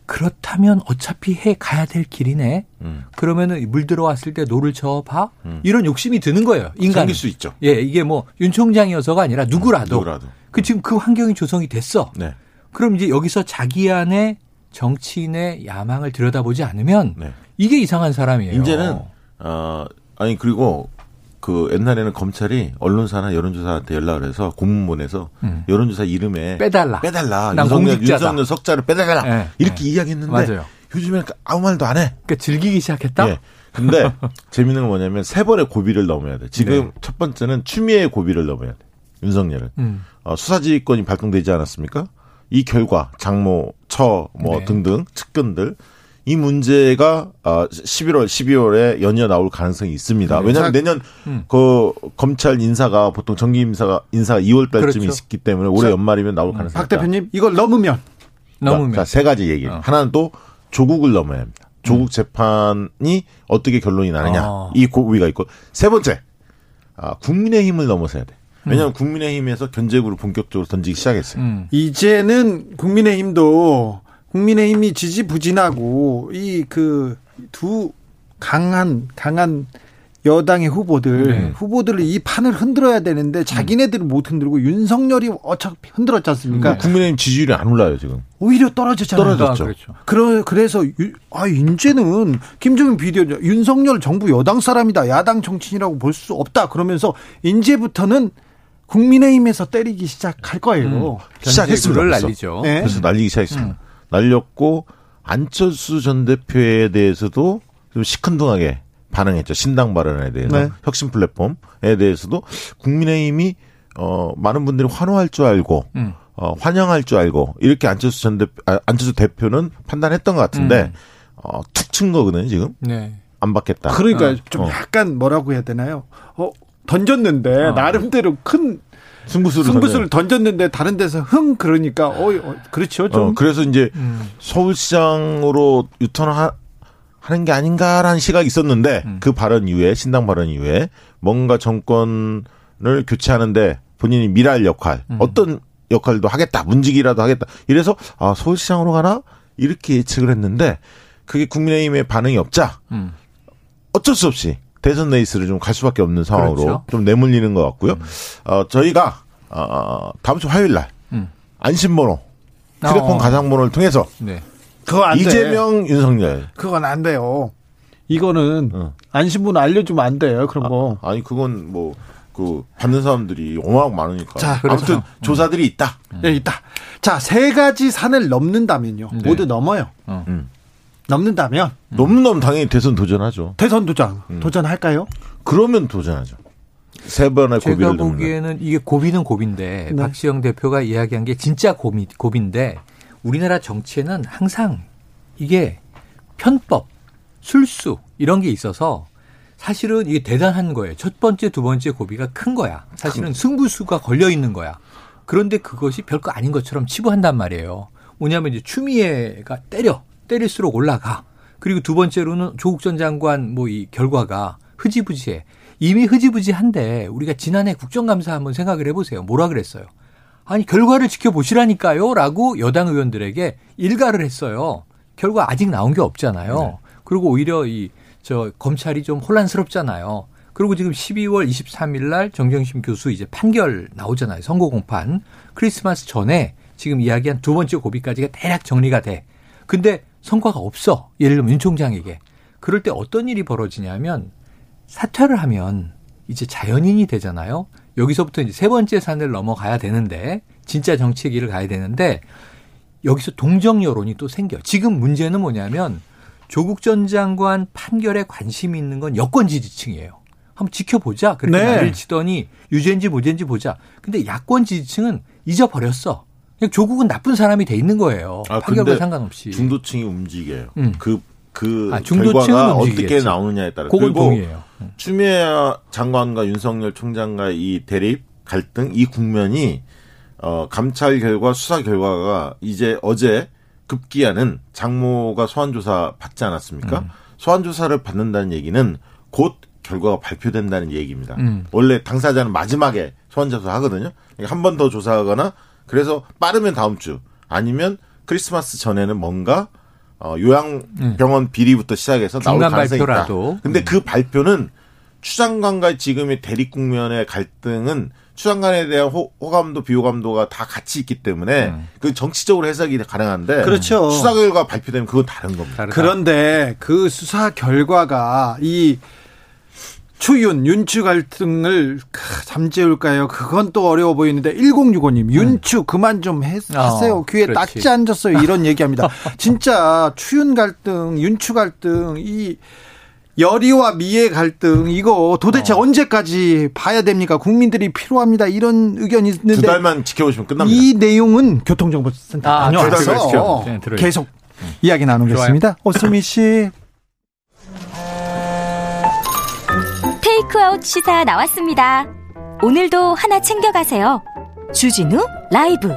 그렇다면 어차피 해 가야 될 길이네. 음. 그러면은 물 들어왔을 때 노를 저어봐. 음. 이런 욕심이 드는 거예요. 인간. 생길 수 있죠. 예, 이게 뭐 윤 총장이어서가 아니라 누구라도. 누구라도. 그 지금 그 환경이 조성이 됐어. 네. 그럼 이제 여기서 자기 안에 정치인의 야망을 들여다보지 않으면 네. 이게 이상한 사람이에요. 이제는 어 아니 그리고 그 옛날에는 검찰이 언론사나 여론조사한테 연락을 해서 공문 보내서 음. 여론조사 이름에 빼달라. 빼달라 난 윤석열, 공직자다. 윤석열 석자를 빼달라 네, 이렇게 네. 이야기했는데 맞아요. 요즘에는 아무 말도 안 해. 그러니까 즐기기 시작했다. 예. 근데 재밌는 건 뭐냐면 세 번의 고비를 넘어야 돼. 지금 네. 첫 번째는 추미애의 고비를 넘어야 돼. 윤석열은 음. 어, 수사지휘권이 발동되지 않았습니까? 이 결과 장모, 처, 뭐 네. 등등 측근들 이 문제가 어, 11월, 12월에 연이어 나올 가능성이 있습니다. 네. 왜냐하면 자, 내년 음. 그 검찰 인사가 보통 정기 인사가 인사가 2월 달쯤에 그렇죠. 있기 때문에 올해 자, 연말이면 나올 가능성이 박 있다. 대표님 이걸 넘으면 넘으면 자, 세 가지 얘기. 어. 하나는 또 조국을 넘어야 합니다. 조국 재판이 어떻게 결론이 나느냐. 어. 이 고비가 있고. 세 번째, 아, 국민의힘을 넘어서야 돼. 왜냐하면 국민의힘에서 견제구를 본격적으로 던지기 시작했어요. 음. 이제는 국민의힘도 국민의힘이 지지부진하고 이 그 두 강한 강한 여당의 후보들 네. 후보들을 이 판을 흔들어야 되는데 자기네들은 못 흔들고 윤석열이 어차피 흔들었지 않습니까? 국민의힘 지지율이 안 올라요, 지금. 오히려 떨어졌잖아요. 떨어졌죠. 그렇죠. 그러, 그래서 유- 아 이제는 김종인 비대위 윤석열 정부 여당 사람이다 야당 정치인이라고 볼 수 없다 그러면서 이제부터는 국민의힘에서 때리기 시작할 거예요. 시작했습니다. 견제구를 벌써. 날리죠. 네. 그래서 날리기 시작했습니다. 음. 날렸고, 안철수 전 대표에 대해서도 좀 시큰둥하게 반응했죠. 신당 발언에 대해서. 네. 혁신 플랫폼에 대해서도 국민의힘이 어, 많은 분들이 환호할 줄 알고, 음. 어, 환영할 줄 알고, 이렇게 안철수 전 대표, 아, 안철수 대표는 판단했던 것 같은데, 음. 어, 툭 친 거거든요, 지금. 네. 안 받겠다. 그러니까 어. 좀 어. 약간 뭐라고 해야 되나요? 어 던졌는데 어. 나름대로 큰 승부수를. 승부수를 던졌는데 다른 데서 흥 그러니까 어, 어 그렇죠. 좀 어, 그래서 이제 음. 서울시장으로 유턴하, 하는 게 아닌가라는 시각이 있었는데, 음. 그 발언 이후에, 신당 발언 이후에, 뭔가 정권을 교체하는데 본인이 미랄 역할, 음. 어떤 역할도 하겠다, 문직이라도 하겠다. 이래서, 아, 서울시장으로 가나? 이렇게 예측을 했는데, 그게 국민의힘의 반응이 없자, 음. 어쩔 수 없이 대선 레이스를 좀 갈 수밖에 없는 상황으로 그렇죠. 좀 내몰리는 것 같고요. 어, 저희가, 어, 다음 주 화요일 날, 음. 안심번호, 휴대폰 어. 가상번호를 통해서 네. 그거 안 돼. 이재명, 윤석열. 그건 안 돼요. 이거는 어. 안심분 알려주면 안 돼요. 그런 거. 아니 그건 뭐 그 받는 사람들이 워낙 많으니까. 자, 그렇죠. 아무튼 조사들이 있다. 네, 있다. 자, 세 가지 산을 넘는다면요. 네. 모두 넘어요. 어. 음. 넘는다면 넘넘 당연히 대선 도전하죠. 대선 도전 도전할까요? 그러면 도전하죠. 세 번의 제가 고비를 넘는. 보기에는 이게 고비는 고비인데 네. 박시영 대표가 이야기한 게 진짜 고비, 고비인데 우리나라 정치에는 항상 이게 편법, 술수 이런 게 있어서 사실은 이게 대단한 거예요. 첫 번째, 두 번째 고비가 큰 거야. 사실은 승부수가 걸려 있는 거야. 그런데 그것이 별거 아닌 것처럼 치부한단 말이에요. 뭐냐면 이제 추미애가 때려 때릴수록 올라가. 그리고 두 번째로는 조국 전 장관 뭐 이 결과가 흐지부지해. 이미 흐지부지한데 우리가 지난해 국정감사 한번 생각을 해보세요. 뭐라 그랬어요? 아니 결과를 지켜보시라니까요라고 여당 의원들에게 일가를 했어요. 결과 아직 나온 게 없잖아요. 그리고 오히려 이 저 검찰이 좀 혼란스럽잖아요. 그리고 지금 12월 23일 날 정경심 교수 이제 판결 나오잖아요. 선고 공판. 크리스마스 전에 지금 이야기한 두 번째 고비까지가 대략 정리가 돼. 근데 성과가 없어. 예를 들면 윤 총장에게. 그럴 때 어떤 일이 벌어지냐면 사퇴를 하면 이제 자연인이 되잖아요. 여기서부터 이제 세 번째 산을 넘어가야 되는데 진짜 정치의 길을 가야 되는데 여기서 동정 여론이 또 생겨. 지금 문제는 뭐냐면 조국 전 장관 판결에 관심이 있는 건 여권 지지층이에요. 한번 지켜보자. 그렇게 네. 난리를 치더니 유죄인지 무죄인지 보자. 근데 야권 지지층은 잊어버렸어. 조국은 나쁜 사람이 돼 있는 거예요. 아, 판결과 상관없이. 중도층이 움직여요. 음. 그, 그 아, 중도층은 결과가 움직이겠지. 어떻게 나오느냐에 따라. 그건 그리고 동의해요. 음. 추미애 장관과 윤석열 총장과 이 대립 갈등 이 국면이 어 감찰 결과 수사 결과가 이제 어제 급기야는 장모가 소환 조사 받지 않았습니까? 음. 소환 조사를 받는다는 얘기는 곧 결과가 발표된다는 얘기입니다. 음. 원래 당사자는 마지막에 소환 조사 하거든요. 그러니까 한 번 더 조사하거나 그래서 빠르면 다음 주 아니면 크리스마스 전에는 뭔가 어, 요양병원 비리부터 시작해서 나올 음. 가능성이 발표라도. 있다. 근데 그 발표는 추장관과 지금의 대립 국면의 갈등은 추장관에 대한 호, 호감도 비호감도가 다 같이 있기 때문에 음. 그 정치적으로 해석이 가능한데 그렇죠. 수사 결과 발표되면 그건 다른 겁니다. 다르다. 그런데 그 수사 결과가 이 추윤 윤추 갈등을 크, 잠재울까요? 그건 또 어려워 보이는데 1065님 윤추 그만 좀 해, 하세요. 어, 귀에 그렇지. 딱지 앉았어요. 이런 얘기합니다. 진짜 추윤 갈등, 윤추 갈등 이 열의와 미의 갈등 이거 도대체 어. 언제까지 봐야 됩니까? 국민들이 필요합니다. 이런 의견이 두 있는데 달만 지켜보시면 끝납니다. 이 내용은 교통정보센터 아, 다녀와서 그렇죠. 네. 계속 이야기 나누겠습니다. 오수미 씨. 테이크아웃 시사 나왔습니다. 오늘도 하나 챙겨가세요. 주진우 라이브.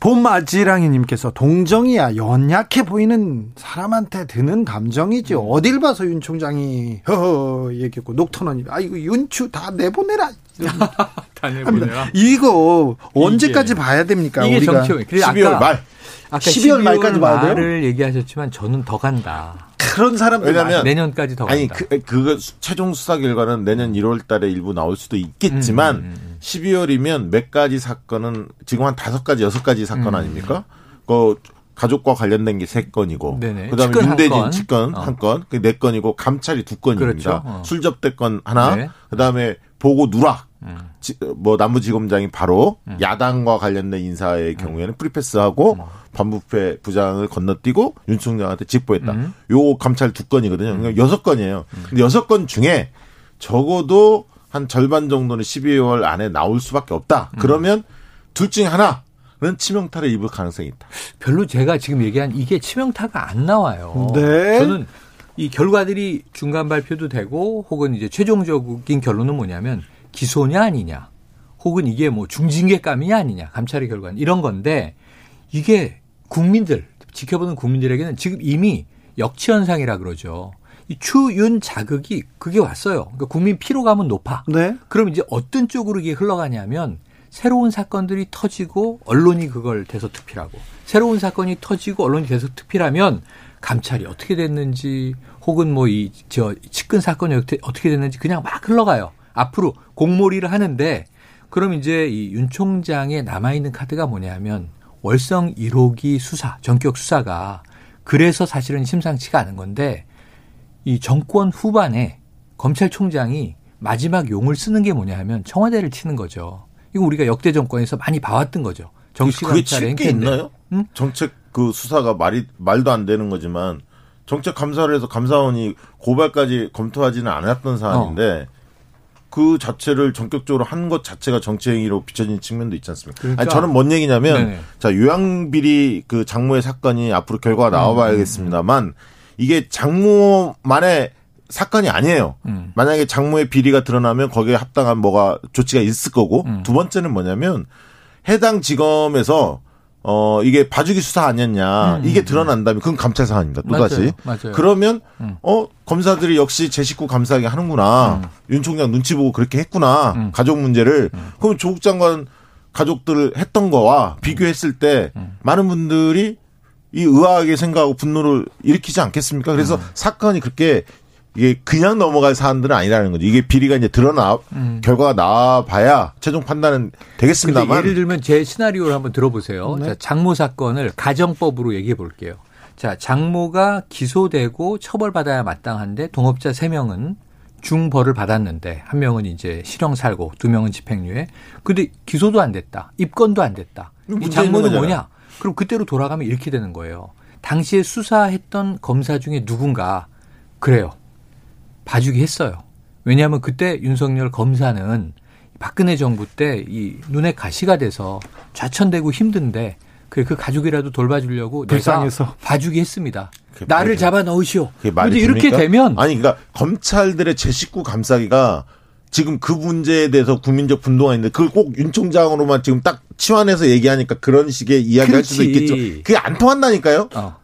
봄아지랑이님께서 동정이야 연약해 보이는 사람한테 드는 감정이지 어딜 봐서 윤 총장이 허허 얘기했고 녹턴원이 아이고 윤추 다 내보내라 이런 합니다. 이거 언제까지 봐야 됩니까 이게 우리가 정치. 그래서 12월 아까, 말. 아까 12월 12월 말까지 봐야 돼요? 말을 얘기하셨지만 저는 더 간다. 그런 사람들 왜냐면 내년까지 더 아니 간다. 그, 그 최종 수사 결과는 내년 1월 달에 일부 나올 수도 있겠지만 음, 음, 12월이면 몇 가지 사건은 지금 한 다섯 가지 여섯 가지 사건 음. 아닙니까? 그 가족과 관련된 게 세 건이고 네네. 그다음에 윤대진 어. 한 건, 그네 건이고 감찰이 두 건입니다. 그렇죠. 어. 술 접대 건 하나, 네. 그다음에 보고 누락 음. 지- 뭐 남부지검장이 바로 야당과 관련된 인사의 경우에는 프리패스하고 반부패 부장을 건너뛰고 윤 총장한테 직보했다. 음. 요 감찰 두 건이거든요. 그러니까 여섯 건이에요. 근데 여섯 건 중에 적어도 한 절반 정도는 12월 안에 나올 수밖에 없다. 음. 그러면 둘 중에 하나 는 치명타를 입을 가능성이 있다. 별로 제가 지금 얘기한 이게 치명타가 안 나와요. 네. 저는 이 결과들이 중간 발표도 되고 혹은 이제 최종적인 결론은 뭐냐면 기소냐 아니냐 혹은 이게 뭐 중징계감이냐 아니냐 감찰의 결과는 이런 건데 이게 국민들 지켜보는 국민들에게는 지금 이미 역치현상이라 그러죠. 이 추윤 자극이 그게 왔어요. 그러니까 국민 피로감은 높아. 네. 그럼 이제 어떤 쪽으로 이게 흘러가냐면 새로운 사건들이 터지고 언론이 그걸 대서특필하고 새로운 사건이 터지고 언론이 대서특필하면 감찰이 어떻게 됐는지 혹은 뭐 이 저 측근 사건이 어떻게, 어떻게 됐는지 그냥 막 흘러가요. 앞으로 공몰이를 하는데 그럼 이제 이 윤 총장의 남아있는 카드가 뭐냐면 월성 1호기 수사, 전격 수사가 그래서 사실은 심상치가 않은 건데 이 정권 후반에 검찰총장이 마지막 용을 쓰는 게 뭐냐 하면 청와대를 치는 거죠. 이거 우리가 역대 정권에서 많이 봐왔던 거죠. 정치 칠게 행태인데. 있나요? 응? 정책 그 수사가 말이 말도 안 되는 거지만 정책 감사를 해서 감사원이 고발까지 검토하지는 않았던 사안인데 어. 그 자체를 전격적으로 한 것 자체가 정치 행위로 비춰진 측면도 있지 않습니까? 그러니까- 아니 저는 뭔 얘기냐면 네네. 자 요양비리 그 장모의 사건이 앞으로 결과가 음, 나와봐야겠습니다만 이게 장모만의 사건이 아니에요. 음. 만약에 장모의 비리가 드러나면 거기에 합당한 뭐가 조치가 있을 거고 음. 두 번째는 뭐냐면 해당 지검에서 어 이게 봐주기 수사 아니었냐 이게 드러난다면 그건 감찰 사안입니다. 또 음, 맞아요. 다시 맞아요. 그러면 음. 어 검사들이 역시 제 식구 감사하게 하는구나 윤 총장 눈치 보고 그렇게 했구나 음. 가족 문제를 그럼 조국 장관 가족들 했던 거와 비교했을 때 음. 많은 분들이 이 의아하게 생각하고 분노를 일으키지 않겠습니까? 그래서 음. 사건이 그렇게 이게 그냥 넘어갈 사안들은 아니라는 거죠. 이게 비리가 이제 드러나 결과가 나와봐야 최종 판단은 음. 되겠습니다만 예를 들면 제 시나리오를 한번 들어보세요. 네. 자, 장모 사건을 가정법으로 얘기해 볼게요. 자, 장모가 기소되고 처벌받아야 마땅한데 동업자 3명은 중벌을 받았는데 한 명은 이제 실형 살고 두 명은 집행유예. 근데 기소도 안 됐다. 입건도 안 됐다. 이 장모는 뭐냐? 그럼 그때로 돌아가면 이렇게 되는 거예요. 당시에 수사했던 검사 중에 누군가 그래요. 봐주기 했어요. 왜냐하면 그때 윤석열 검사는 박근혜 정부 때 이 눈에 가시가 돼서 좌천되고 힘든데 그래 그 가족이라도 돌봐주려고 불쌍해서. 내가 봐주기 했습니다. 그게 나를 잡아 넣으시오. 근데 이렇게? 되면 아니 그러니까 검찰들의 제 식구 감싸기가 지금 그 문제에 대해서 국민적 분노가 있는데 그걸 꼭 윤 총장으로만 지금 딱 치환해서 얘기하니까 그런 식의 이야기할 수도. 있겠죠. 그게 안 통한다니까요. 어.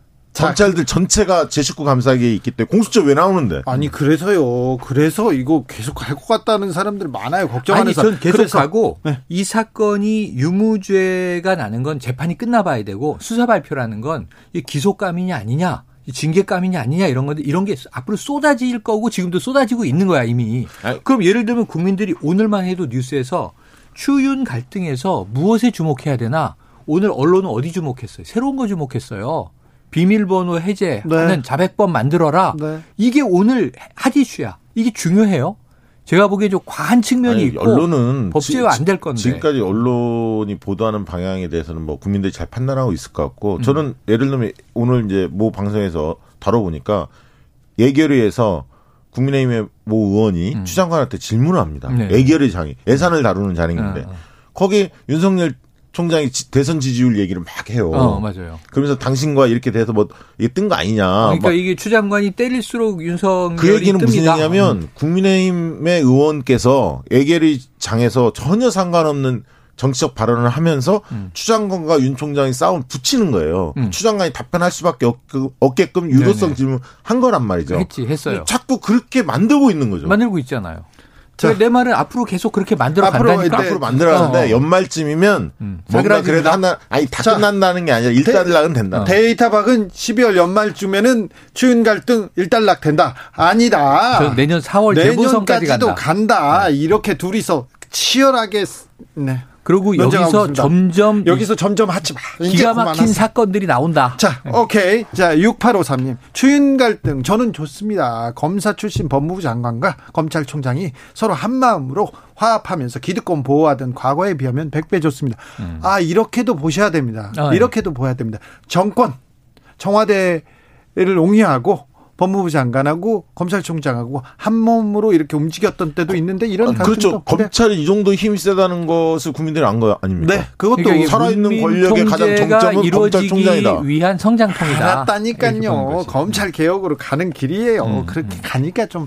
검찰들 전체가 제 식구 감싸기에 있기 때문에 공수처 왜 나오는데? 아니 그래서요. 그래서 이거 계속 갈 것 같다는 사람들 많아요. 걱정하는 아니, 사람. 전 계속 그래서 가고 네. 이 사건이 유무죄가 나는 건 재판이 끝나봐야 되고 수사 발표라는 건 이 기소감이냐 아니냐, 이 징계감이냐 아니냐 이런 건데 이런 게 앞으로 쏟아질 거고 지금도 쏟아지고 있는 거야 이미. 아니. 그럼 예를 들면 국민들이 오늘만 해도 뉴스에서 추윤 갈등에서 무엇에 주목해야 되나? 오늘 언론은 어디 주목했어요? 새로운 거 주목했어요. 비밀번호 해제하는 네. 자백법 만들어라. 네. 이게 오늘 핫 이슈야. 이게 중요해요. 제가 보기에 좀 과한 측면이 아니, 있고 언론은 법제화 지- 안될 건데. 지금까지 언론이 보도하는 방향에 대해서는 뭐 국민들이 잘 판단하고 있을 것 음. 같고 저는 예를 들면 오늘 이제 모 방송에서 다뤄보니까 예결위에서 국민의힘의 모 의원이 추 장관한테 질문을 합니다. 음. 네. 예결위 장이 예산을 다루는 자리인데 어, 어. 거기 윤석열 총장이 지- 대선 지지율 얘기를 막 해요. 어, 맞아요. 그러면서 당신과 이렇게 돼서 뭐 이게 뜬 거 아니냐. 그러니까 막 이게 추 장관이 때릴수록 윤석열이 그 얘기는 무슨 뜹니다. 얘기냐면 국민의힘의 의원께서 예결위 장에서 전혀 상관없는 정치적 발언을 하면서 추 장관과 윤 총장이 싸움 붙이는 거예요. 음. 추 장관이 답변할 수밖에 없- 없게끔 유도성. 질문 한 거란 말이죠. 했지 했어요. 자꾸 그렇게 만들고 있는 거죠. 만들고 있잖아요. 자. 그러니까 내 말은 앞으로 계속 그렇게 만들어 앞으로 간다니까. 이제 앞으로 만들어가는데 어. 연말쯤이면 음. 뭔가. 그래도 하나 아니 다 자. 끝난다는 게 아니라 일단락은 된다. 어. 데이터 박은 12월 연말쯤에는 추윤 갈등 일단락 된다. 아니다. 저 내년 4월 재보선까지 내년까지도 간다. 간다. 이렇게 둘이서 치열하게 네. 그리고 여기서 있습니다. 점점 여기서 점점 하지 마. 기가 막힌 그만하세요. 사건들이 나온다. 자, 오케이. 자, 6853님. 추윤 갈등 저는 좋습니다. 검사 출신 법무부 장관과 검찰총장이 서로 한 마음으로 화합하면서 기득권 보호하던 과거에 비하면 100배 좋습니다. 아, 이렇게도 보셔야 됩니다. 아, 예. 이렇게도 보셔야 됩니다. 정권 청와대를 옹이하고 법무부 장관하고 검찰총장하고 한 몸으로 이렇게 움직였던 때도 있는데 이런 아, 그렇죠. 검찰이 이 정도 힘이 세다는 것을 국민들이 안 거 아닙니까? 네, 그것도 그러니까 살아있는 권력의 가장 정점은 검찰총장이다. 위한 성장통이다. 알았다니까요. 검찰 개혁으로 가는 길이에요. 음, 그렇게 가니까 좀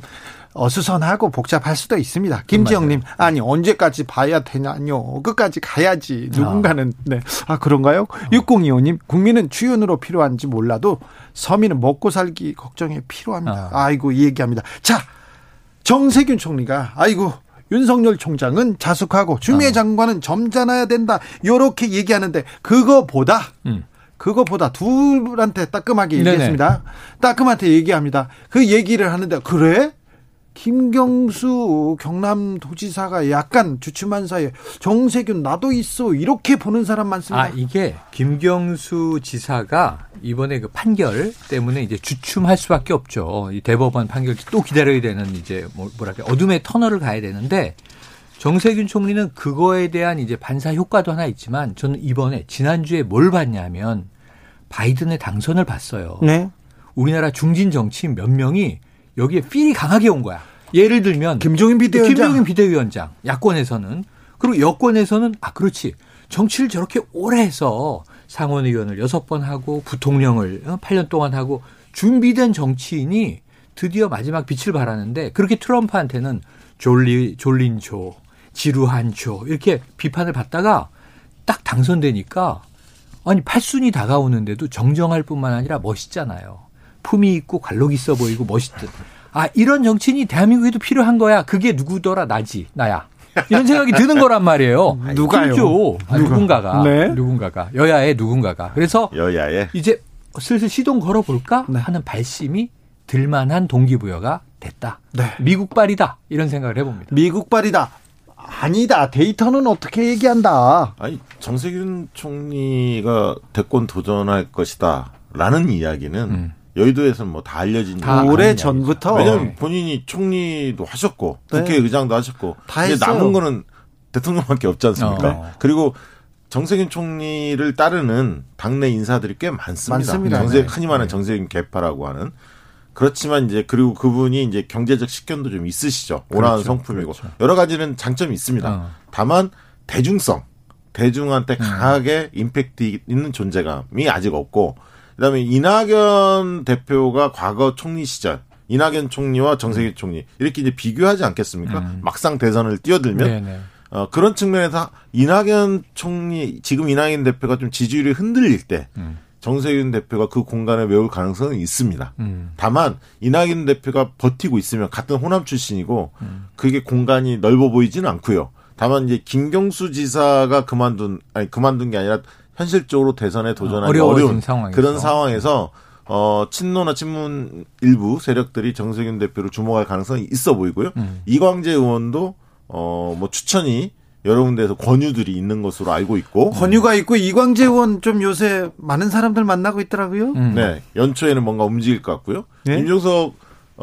어수선하고 복잡할 수도 있습니다. 김지영님, 아니 언제까지 봐야 되냐뇨. 끝까지 가야지. 누군가는 네. 아 그런가요? 6025님, 국민은 추윤으로 필요한지 몰라도 서민은 먹고 살기 걱정에 필요합니다. 아. 아이고 이 얘기합니다. 자, 정세균 총리가 아이고. 윤석열 총장은 자숙하고 추미애 아. 장관은 점잖아야 된다. 요렇게 얘기하는데 그거보다 음. 그것보다 둘한테 따끔하게 네네. 얘기했습니다. 따끔한테 얘기합니다. 그 얘기를 하는데 그래? 김경수 경남도지사가 약간 주춤한 사이에 정세균 나도 있어 이렇게 보는 사람 많습니다. 아, 이게 김경수 지사가 이번에 그 판결 때문에 이제 주춤할 수밖에 없죠. 이 대법원 판결 또 기다려야 되는 이제 뭐- 뭐랄까 어둠의 터널을 가야 되는데 정세균 총리는 그거에 대한 이제 반사 효과도 하나 있지만 저는 이번에 지난주에 뭘 봤냐면 바이든의 당선을 봤어요. 네. 우리나라 중진 정치인 몇 명이 여기에 필이 강하게 온 거야. 예를 들면 김종인 비대위원장. 김종인 비대위원장 야권에서는 그리고 여권에서는 아 그렇지 정치를 저렇게 오래 해서 상원의원을 여섯 번 하고 부통령을 어, 8년 동안 하고 준비된 정치인이 드디어 마지막 빛을 발하는데 그렇게 트럼프한테는 졸리 졸린 조 지루한 조 이렇게 비판을 받다가 딱 당선되니까 아니 팔순이 다가오는데도 정정할 뿐만 아니라 멋있잖아요. 품이 있고 관록 있어 보이고 멋있듯. 아 이런 정치인이 대한민국에도 필요한 거야. 그게 누구더라 나지 나야. 이런 생각이 드는 거란 말이에요. 누가요? 그렇죠. 아, 누가? 누군가가 네. 누군가가 여야의 누군가가. 그래서 여야에 이제 슬슬 시동 걸어볼까 네. 하는 발심이 들만한 동기부여가 됐다. 네. 미국발이다 이런 생각을 해봅니다. 미국발이다. 아니다. 데이터는 어떻게 얘기한다. 아니 정세균 총리가 대권 도전할 것이다. 라는 이야기는 음. 여의도에서는 뭐다 알려진 다. 오래 전부터 왜냐면 본인이 총리도 하셨고 네. 국회의장도 하셨고 다 이제 했어요. 남은 거는 대통령밖에 없지 않습니까? 어. 그리고 정세균 총리를 따르는 당내 인사들이 꽤 많습니다. 많습니다. 정세, 네. 흔히 말하는 네. 정세균 개파라고 하는 그렇지만 이제 그리고 그분이 이제 경제적 식견도 좀 있으시죠. 오라는 그렇죠. 성품이고 그렇죠. 여러 가지는 장점이 있습니다. 어. 다만 대중성, 대중한테 음. 강하게 임팩트 있는 존재감이 아직 없고 그다음에 이낙연 대표가 과거 총리 시절 이낙연 총리와 정세균 총리 이렇게 이제 비교하지 않겠습니까? 음. 막상 대선을 뛰어들면 네네. 어, 그런 측면에서 이낙연 총리 지금 이낙연 대표가 좀 지지율이 흔들릴 때 음. 정세균 대표가 그 공간에 메울 가능성은 있습니다. 음. 다만 이낙연 대표가 버티고 있으면 같은 호남 출신이고 음. 그게 공간이 넓어 보이지는 않고요. 다만 이제 김경수 지사가 그만둔 아니 그만둔 게 아니라 현실적으로 대선에 도전하기 어려운 상황에서. 그런 상황에서 어 친노나 친문 일부 세력들이 정세균 대표를 주목할 가능성이 있어 보이고요. 음. 이광재 의원도 어 뭐 추천이 여러 군데에서 권유들이 있는 것으로 알고 있고 권유가 있고 이광재 의원 좀 요새 많은 사람들 만나고 있더라고요. 음. 네 연초에는 뭔가 움직일 것 같고요. 예? 임종석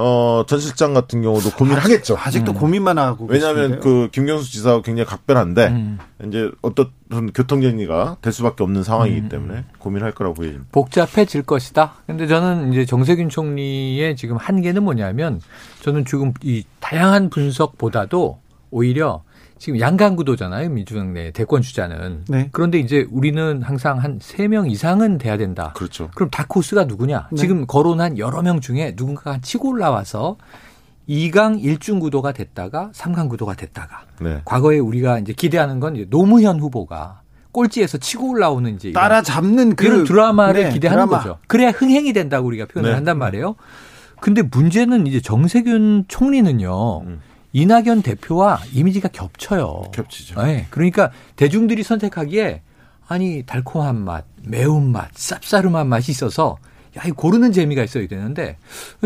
어, 전 실장 같은 경우도 고민하겠죠. 아직도 고민만 하고 왜냐하면. 그 김경수 지사하고 굉장히 각별한데 음. 이제 어떤 교통정리가 될 수밖에 없는 상황이기 음. 때문에 고민할 거라고 보여집니다. 복잡해질 것이다. 근데 저는 이제 정세균 총리의 지금 한계는 뭐냐면 저는 지금 이 다양한 분석보다도 오히려 지금 양강구도잖아요. 민주당 내 대권 주자는. 네. 그런데 이제 우리는 항상 한 세 명 이상은 돼야 된다. 그렇죠. 그럼 다크호스가 누구냐? 네. 지금 거론한 여러 명 중에 누군가가 치고 올라와서 2강 1중 구도가 됐다가 3강 구도가 됐다가 네. 과거에 우리가 이제 기대하는 건 이제 노무현 후보가 꼴찌에서 치고 올라오는 이제 따라잡는 그 이런 드라마를 네, 기대하는 드라마. 거죠. 그래야 흥행이 된다고 우리가 표현을 네. 한단 말이에요. 근데 문제는 이제 정세균 총리는요. 음. 이낙연 대표와 이미지가 겹쳐요. 겹치죠. 네. 그러니까 대중들이 선택하기에 아니 달콤한 맛, 매운 맛, 쌉싸름한 맛이 있어서 야, 이 고르는 재미가 있어야 되는데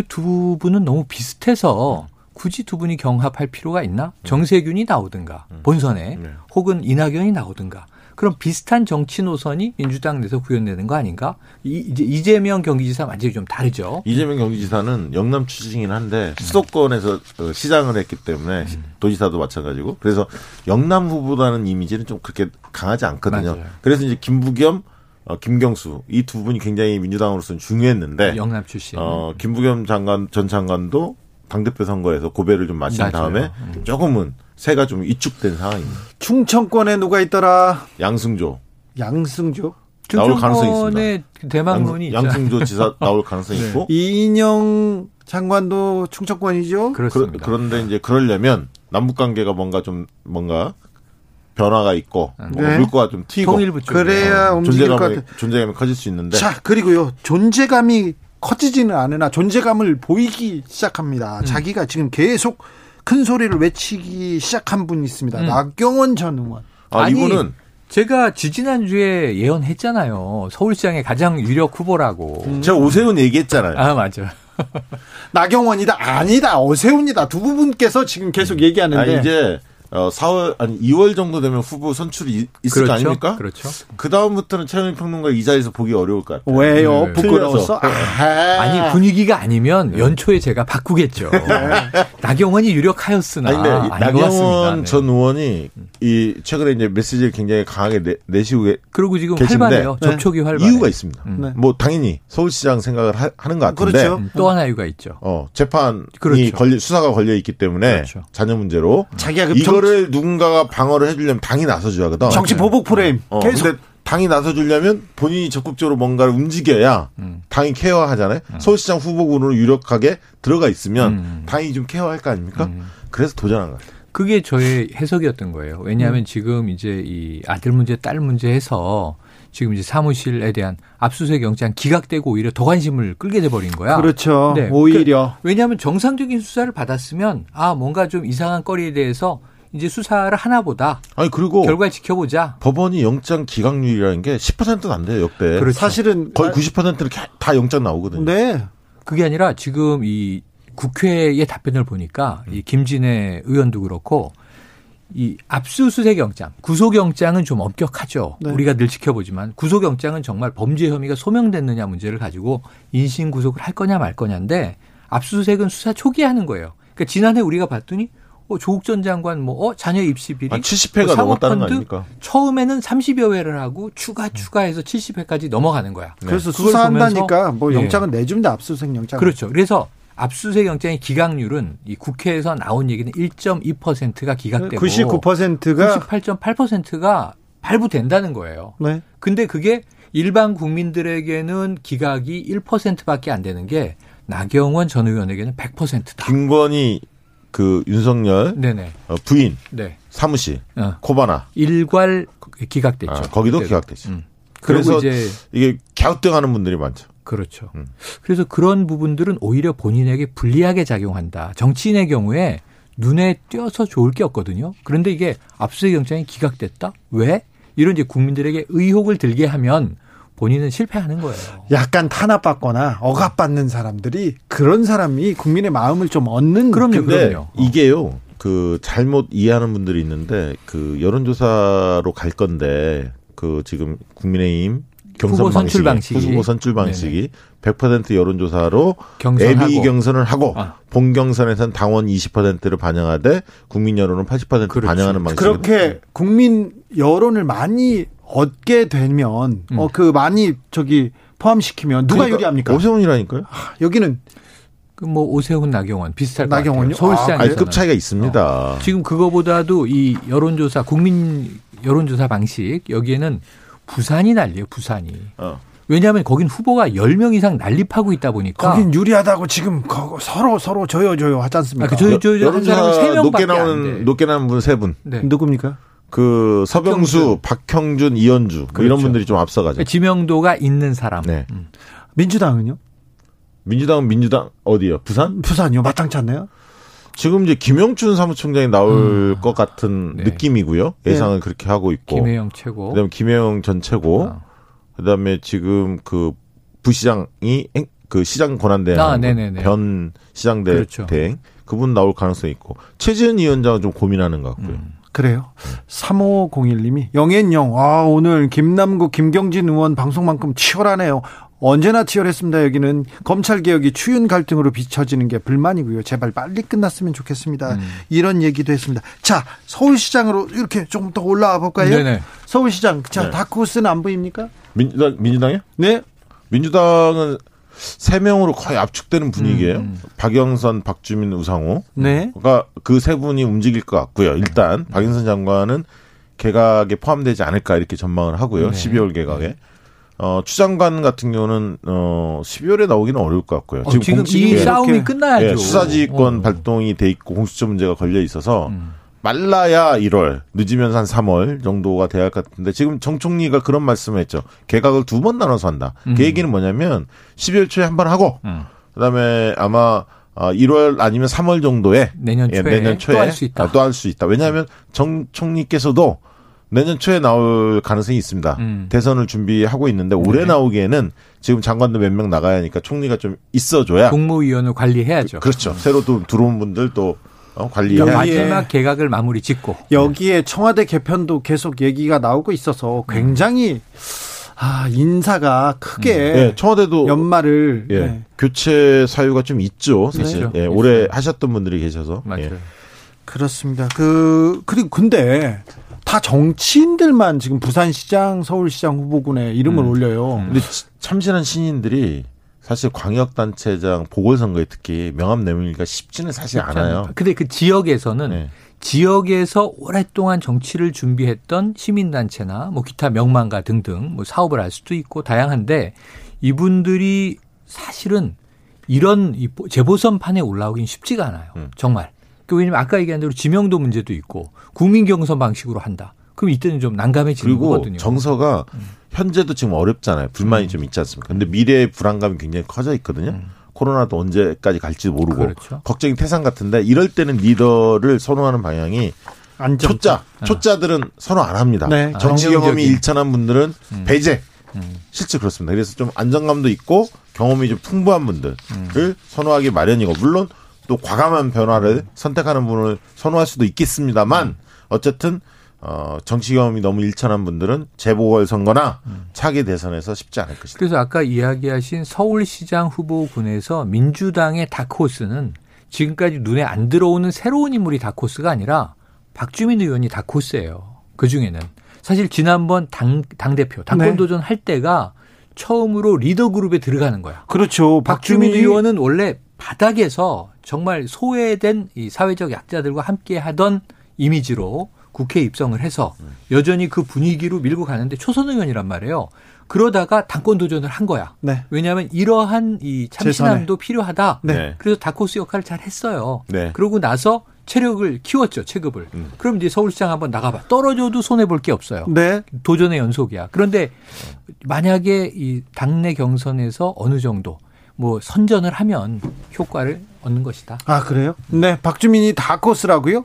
두 분은 너무 비슷해서 굳이 두 분이 경합할 필요가 있나? 정세균이 나오든가 본선에 네. 혹은 이낙연이 나오든가 그럼 비슷한 정치 노선이 민주당 내에서 구현되는 거 아닌가? 이, 이제 이재명 경기지사 완전히 좀 다르죠. 이재명 경기지사는 영남 출신이긴 한데 수도권에서 어, 시장을 했기 때문에 도지사도 마찬가지고 그래서 영남 후보라는 이미지는 좀 그렇게 강하지 않거든요. 맞아요. 그래서 이제 김부겸, 어, 김경수 이 두 분이 굉장히 민주당으로서는 중요했는데 영남 출신. 어, 김부겸 장관 전 장관도 당대표 선거에서 고배를 좀 마친 맞아요. 다음에 음. 조금은 새가 좀 위축된 상황입니다. 충청권에 누가 있더라? 양승조 양승조, 나올 가능성이 충청권의 대망론이 양. 양승조 지사 나올 가능성이 네. 있고 이인영 장관도 충청권이죠. 그, 그렇습니다. 그 런데 이제 그러려면 남북 관계가 뭔가 좀 뭔가 변화가 있고 네. 물꼬가 좀 튀고 쪽에. 그래야 움직일 것 존재감이 같아. 존재감이 커질 수 있는데 자, 그리고요. 존재감이 커지지는 않으나 존재감을 보이기 시작합니다. 음. 자기가 지금 계속 큰 소리를 외치기 시작한 분이 있습니다. 음. 나경원 전 의원. 아 아니, 이분은 제가 지지난주에 예언했잖아요. 서울시장의 가장 유력 후보라고. 음. 제가 오세훈 얘기했잖아요. 아, 맞아. 나경원이다. 아니다. 어세훈이다. 두 분께서 지금 계속 아 얘기하는데 이제 어 4월 아니 2월 정도 되면 후보 선출이 이- 있을 거 아닙니까? 그렇죠. 그 다음부터는 최영일 평론가 이 자리에서 보기 어려울 것 같아요. 왜요? 네. 부끄러웠어? 아, 아니, 분위기가 아니면 연초에 제가 바꾸겠죠. 나경원이 유력하였으나. 아니, 같습니다. 나경원 네. 전 의원이 이 최근에 이제 메시지를 굉장히 강하게 내, 내시고 계- 그리고 지금 계신데 활발해요. 네. 접촉이 활발해. 이유가 있습니다. 음. 네. 뭐 당연히 서울시장 생각을 하, 는것 같은데 그렇죠. 음, 또 하나 이유가 있죠. 어, 재판이 그렇죠. 걸리, 수사가 걸려 있기 때문에 그렇죠. 자녀 문제로 자기가 그 이거를 누군가가 방어를 해주려면 당이 나서줘야 하거든. 정치 보복 프레임 어, 계속 근데 당이 나서주려면 본인이 적극적으로 뭔가를 움직여야 음. 당이 케어하잖아요. 서울시장 후보군으로 유력하게 들어가 있으면 음. 당이 좀 케어할 거 아닙니까? 그래서 도전한 거예요. 그게 저의 해석이었던 거예요. 왜냐하면 지금 이제 이 아들 문제, 딸 문제 해서 지금 이제 사무실에 대한 압수수색 영장 기각되고 오히려 더 관심을 끌게 돼버린 거야. 그렇죠. 네. 오히려 왜냐하면 정상적인 수사를 받았으면 아 뭔가 좀 이상한 거리에 대해서 이제 수사를 하나 보다 아니 그리고 결과를 지켜보자. 법원이 영장 기각률이라는 게 10%는 안 돼요 역대. 그렇죠. 사실은 거의 90%는 다 영장 나오거든요. 네. 그게 아니라 지금 이 국회의 답변을 보니까 이 김진애 의원도 그렇고 이 압수수색 영장, 구속 영장은 좀 엄격하죠. 네. 우리가 늘 지켜보지만 구속 영장은 정말 범죄 혐의가 소명됐느냐 문제를 가지고 인신 구속을 할 거냐 말 거냐인데 압수수색은 수사 초기에 하는 거예요. 그러니까 지난해 우리가 봤더니 어, 조국 전 장관 뭐 어, 자녀 입시 비리 한 70회가 뭐 넘었다는 거 사모펀드 아닙니까? 처음에는 30여 회를 하고 추가 추가해서 70회까지 넘어가는 거야. 그래서 그걸 수사한다니까 뭐 예. 영장은 내준다 압수수색 영장. 그렇죠. 그래서 압수수색 영장의 기각률은 이 국회에서 나온 얘기는 1.2%가 기각되고 99%가 98.8%가 발부된다는 거예요. 네. 근데 그게 일반 국민들에게는 기각이 1%밖에 안 되는 게 나경원 전 의원에게는 100%다. 김건희 그 윤석열 네네. 어, 부인 네. 사무실 어. 코바나 일괄 기각됐죠. 아, 거기도 그때도. 기각되죠. 음. 그래서 그래서 이제 이게 갸우뚱하는 분들이 많죠. 그렇죠. 음. 그래서 그런 부분들은 오히려 본인에게 불리하게 작용한다. 정치인의 경우에 눈에 띄어서 좋을 게 없거든요. 그런데 이게 압수수색 영장이 기각됐다? 왜? 이런 이제 국민들에게 의혹을 들게 하면 본인은 실패하는 거예요. 약간 탄압받거나 억압받는 사람들이 그런 사람이 국민의 마음을 좀 얻는 그럼요, 그럼요. 이게요. 그 잘못 이해하는 분들이 있는데 그 여론조사로 갈 건데 그 지금 국민의힘 경선 후보 선출 방식이, 방식이. 후보 선출 방식이 100% 여론조사로 경선하고. 예비 경선을 하고 아. 본 경선에선 당원 20%를 반영하되 국민 여론은 80% 그렇죠. 반영하는 방식. 그렇게 국민 여론을 많이 얻게 되면 음. 어그 많이 저기 포함시키면 누가 유리합니까? 그러니까 오세훈이라니까요. 여기는 그뭐 오세훈, 나경원 비슷할 것 나경원요? 서울시장 아니 급 차이가 있습니다. 지금 그거보다도 이 여론조사 국민 여론조사 방식 여기에는 부산이 난리예요. 부산이. 어. 왜냐하면 거긴 후보가 10명 이상 난립하고 있다 보니까 거긴 유리하다고 지금 거- 서로 서로 저요 저요 하지 않습니까? 아, 그 저희 저희 한 사람은 세 여론조사 명밖에 높게 안 나오는 돼. 높게 나오는 분세 분. 네. 누굽니까? 그 서병수, 박형준, 이현주 뭐 이런 그렇죠. 분들이 좀 앞서가죠. 그러니까 지명도가 있는 사람. 네. 음. 민주당은요? 민주당은 민주당 어디요? 부산? 부산이요? 마땅치 않나요? 지금 이제 김영춘 사무총장이 나올 것 같은 네. 느낌이고요. 예상을 그렇게 하고 있고. 김혜영 최고. 그다음에 김혜영 전 최고. 어. 그다음에 지금 그 부시장이 행- 그 시장 권한대행 아. 변 시장 대 그렇죠. 대행 그분 나올 가능성이 있고 최지은 위원장은 좀 고민하는 것 같고요. 음. 그래요. 3501님이 영앤영 아 오늘 김남국 김경진 의원 방송만큼 치열하네요. 언제나 치열했습니다. 여기는 검찰 개혁이 추윤 갈등으로 비춰지는 게 불만이고요. 제발 빨리 끝났으면 좋겠습니다. 음. 이런 얘기도 했습니다. 자 서울시장으로 이렇게 조금 더 올라와 볼까요? 네네. 서울시장 자 네. 다크호스는 안 보입니까? 민주당 민주당이요? 네. 민주당은 세 명으로 거의 압축되는 분위기예요. 음. 박영선, 박주민, 우상호. 네. 그러니까 그 세 분이 움직일 것 같고요. 일단 박영선 장관은 개각에 포함되지 않을까 이렇게 전망을 하고요. 네. 12월 개각에. 어, 추장관 같은 경우는 어 12월에 나오기는 어려울 것 같고요. 어, 지금, 공식- 이 예, 싸움이 끝나야죠. 예, 수사지휘권 어. 발동이 돼 있고 공수처 문제가 걸려 있어서 음. 말라야 1월, 늦으면 한 3월 정도가 돼야 할 것 같은데 지금 정 총리가 그런 말씀을 했죠. 개각을 두 번 나눠서 한다. 음. 그 얘기는 뭐냐면 12월 초에 한 번 하고 음. 그다음에 아마 어, 1월 아니면 3월 정도에 내년 초에, 예, 내년 초에 또 할 수 있다. 또할 수 있다. 왜냐하면 정 총리께서도 내년 초에 나올 가능성이 있습니다. 음. 대선을 준비하고 있는데 올해 네. 나오기에는 지금 장관도 몇 명 나가야 하니까 총리가 좀 있어줘야 국무위원을 관리해야죠. 그 렇죠. 새로 또 들어온 분들 또 어, 관리해야 그러니까 여기에- 마지막 개각을 마무리 짓고 여기에 청와대 개편도 계속 얘기가 나오고 있어서 굉장히 아 인사가 크게 예, 청와대도 연말을 예, 네. 교체 사유가 좀 있죠, 사실. 그렇죠. 예, 오래 하셨던 분들이 계셔서. 맞아요. 예. 그렇습니다. 그 그리고 근데 다 정치인들만 지금 부산시장, 서울시장 후보군에 이름을 음. 올려요. 음. 근데 치- 참신한 신인들이 사실 광역단체장 보궐선거에 특히 명함 내밀기가 쉽지는 사실 않아요. 근데 그 지역에서는 네. 지역에서 오랫동안 정치를 준비했던 시민단체나 뭐 기타 명망가 등등 뭐 사업을 할 수도 있고 다양한데 이분들이 사실은 이런 이 재보선판에 올라오긴 쉽지가 않아요. 음. 정말. 그 왜냐면 아까 얘기한 대로 지명도 문제도 있고 국민 경선 방식으로 한다. 그럼 이때는 좀 난감해지는 거거든요. 음. 정서가 현재도 지금 어렵잖아요. 불만이 좀 있지 않습니까? 근데 미래의 불안감이 굉장히 커져 있거든요. 코로나도 언제까지 갈지도 모르고 음. 그렇죠. 걱정이 태산 같은데 이럴 때는 리더를 선호하는 방향이 안정. 초짜 초짜들은 선호 안 합니다. 네. 정치. 경험이 일천한 분들은 음. 배제. 음. 실제 그렇습니다. 그래서 좀 안정감도 있고 경험이 좀 풍부한 분들을 음. 선호하기 마련이고 물론 또 과감한 변화를 선택하는 분을 선호할 수도 있겠습니다만 어쨌든 어, 정치 경험이 너무 일천한 분들은 재보궐선거나 차기 대선에서 쉽지 않을 것이다. 그래서 아까 이야기하신 서울시장 후보군에서 민주당의 다크호스는 지금까지 눈에 안 들어오는 새로운 인물이 다크호스가 아니라 박주민 의원이 다크호스예요. 그 중에는 사실 지난번 당, 당대표, 당권 네. 도전 할 때가 처음으로 리더 그룹에 들어가는 거야. 그렇죠. 박주민 박주민 의원은 원래 바닥에서 정말 소외된 이 사회적 약자들과 함께 하던 이미지로 국회에 입성을 해서 여전히 그 분위기로 밀고 가는데 초선 의원이란 말이에요. 그러다가 당권 도전을 한 거야. 네. 왜냐하면 이러한 이 참신함도 필요하다. 네. 그래서 다코스 역할을 잘 했어요. 네. 그러고 나서 체력을 키웠죠, 체급을. 음. 그럼 이제 서울시장 한번 나가봐. 떨어져도 손해 볼 게 없어요. 네. 도전의 연속이야. 그런데 만약에 이 당내 경선에서 어느 정도 뭐 선전을 하면 효과를 얻는 것이다. 아, 그래요? 네. 박주민이 다코스라고요?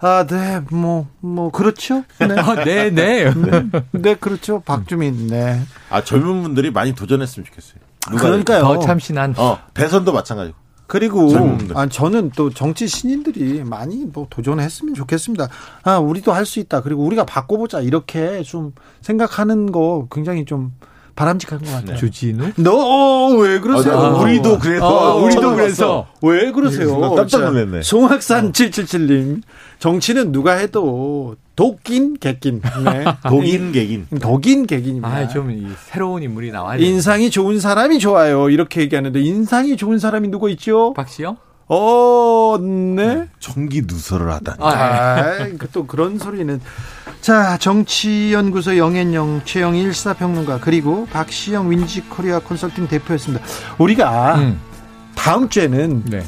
아, 네. 뭐, 뭐, 그렇죠. 네. 아, 네, 네. 네, 그렇죠. 박주민. 네. 아 젊은 분들이 많이 도전했으면 좋겠어요. 누가 그러니까요. 더 참신한. 어 대선도 마찬가지고. 그리고 젊은 분들. 아, 저는 또 정치 신인들이 많이 뭐 도전했으면 좋겠습니다. 아, 우리도 할 수 있다. 그리고 우리가 바꿔보자. 이렇게 좀 생각하는 거 굉장히 좀 바람직한 것 같아요. 주진우? 너왜 그러세요? 아, 우리도 그래서 어, 우리도 그래서. 왜 그러세요? 순간 깜짝 자, 놀랐네. 송학산 777님. 정치는 누가 해도 독긴 객긴. 네. 독인 개긴. 독인 객긴입니다. 아, 좀이 새로운 인물이 나와야 돼. 인상이 좋은 사람이 좋아요. 이렇게 얘기하는데 인상이 좋은 사람이 누구 있죠? 박시영? 어, 네. 전기 누설을 하다니. 아, 아, 그또 그런 소리는. 자, 정치연구소 영앤영 최영일 시사평론가 그리고 박시영 윈지코리아 컨설팅 대표였습니다. 우리가 음. 다음 주에는 네.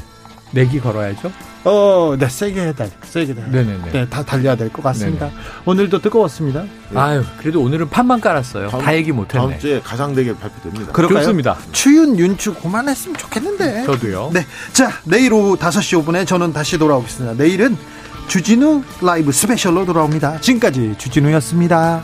내기 걸어야죠. 어, 네, 세게 해달, 세게 해. 네네네. 네, 다 달려야 될 것 같습니다. 네네. 오늘도 뜨거웠습니다. 아유, 그래도 오늘은 판만 깔았어요. 다음- 다 얘기 못했네. 다음 주에 가상 대결 발표됩니다. 그럴까요? 좋습니다. 추윤, 윤추 그만했으면 좋겠는데. 저도요. 네. 자, 내일 오후 5시 5분에 저는 다시 돌아오겠습니다. 내일은 주진우 라이브 스페셜로 돌아옵니다. 지금까지 주진우였습니다.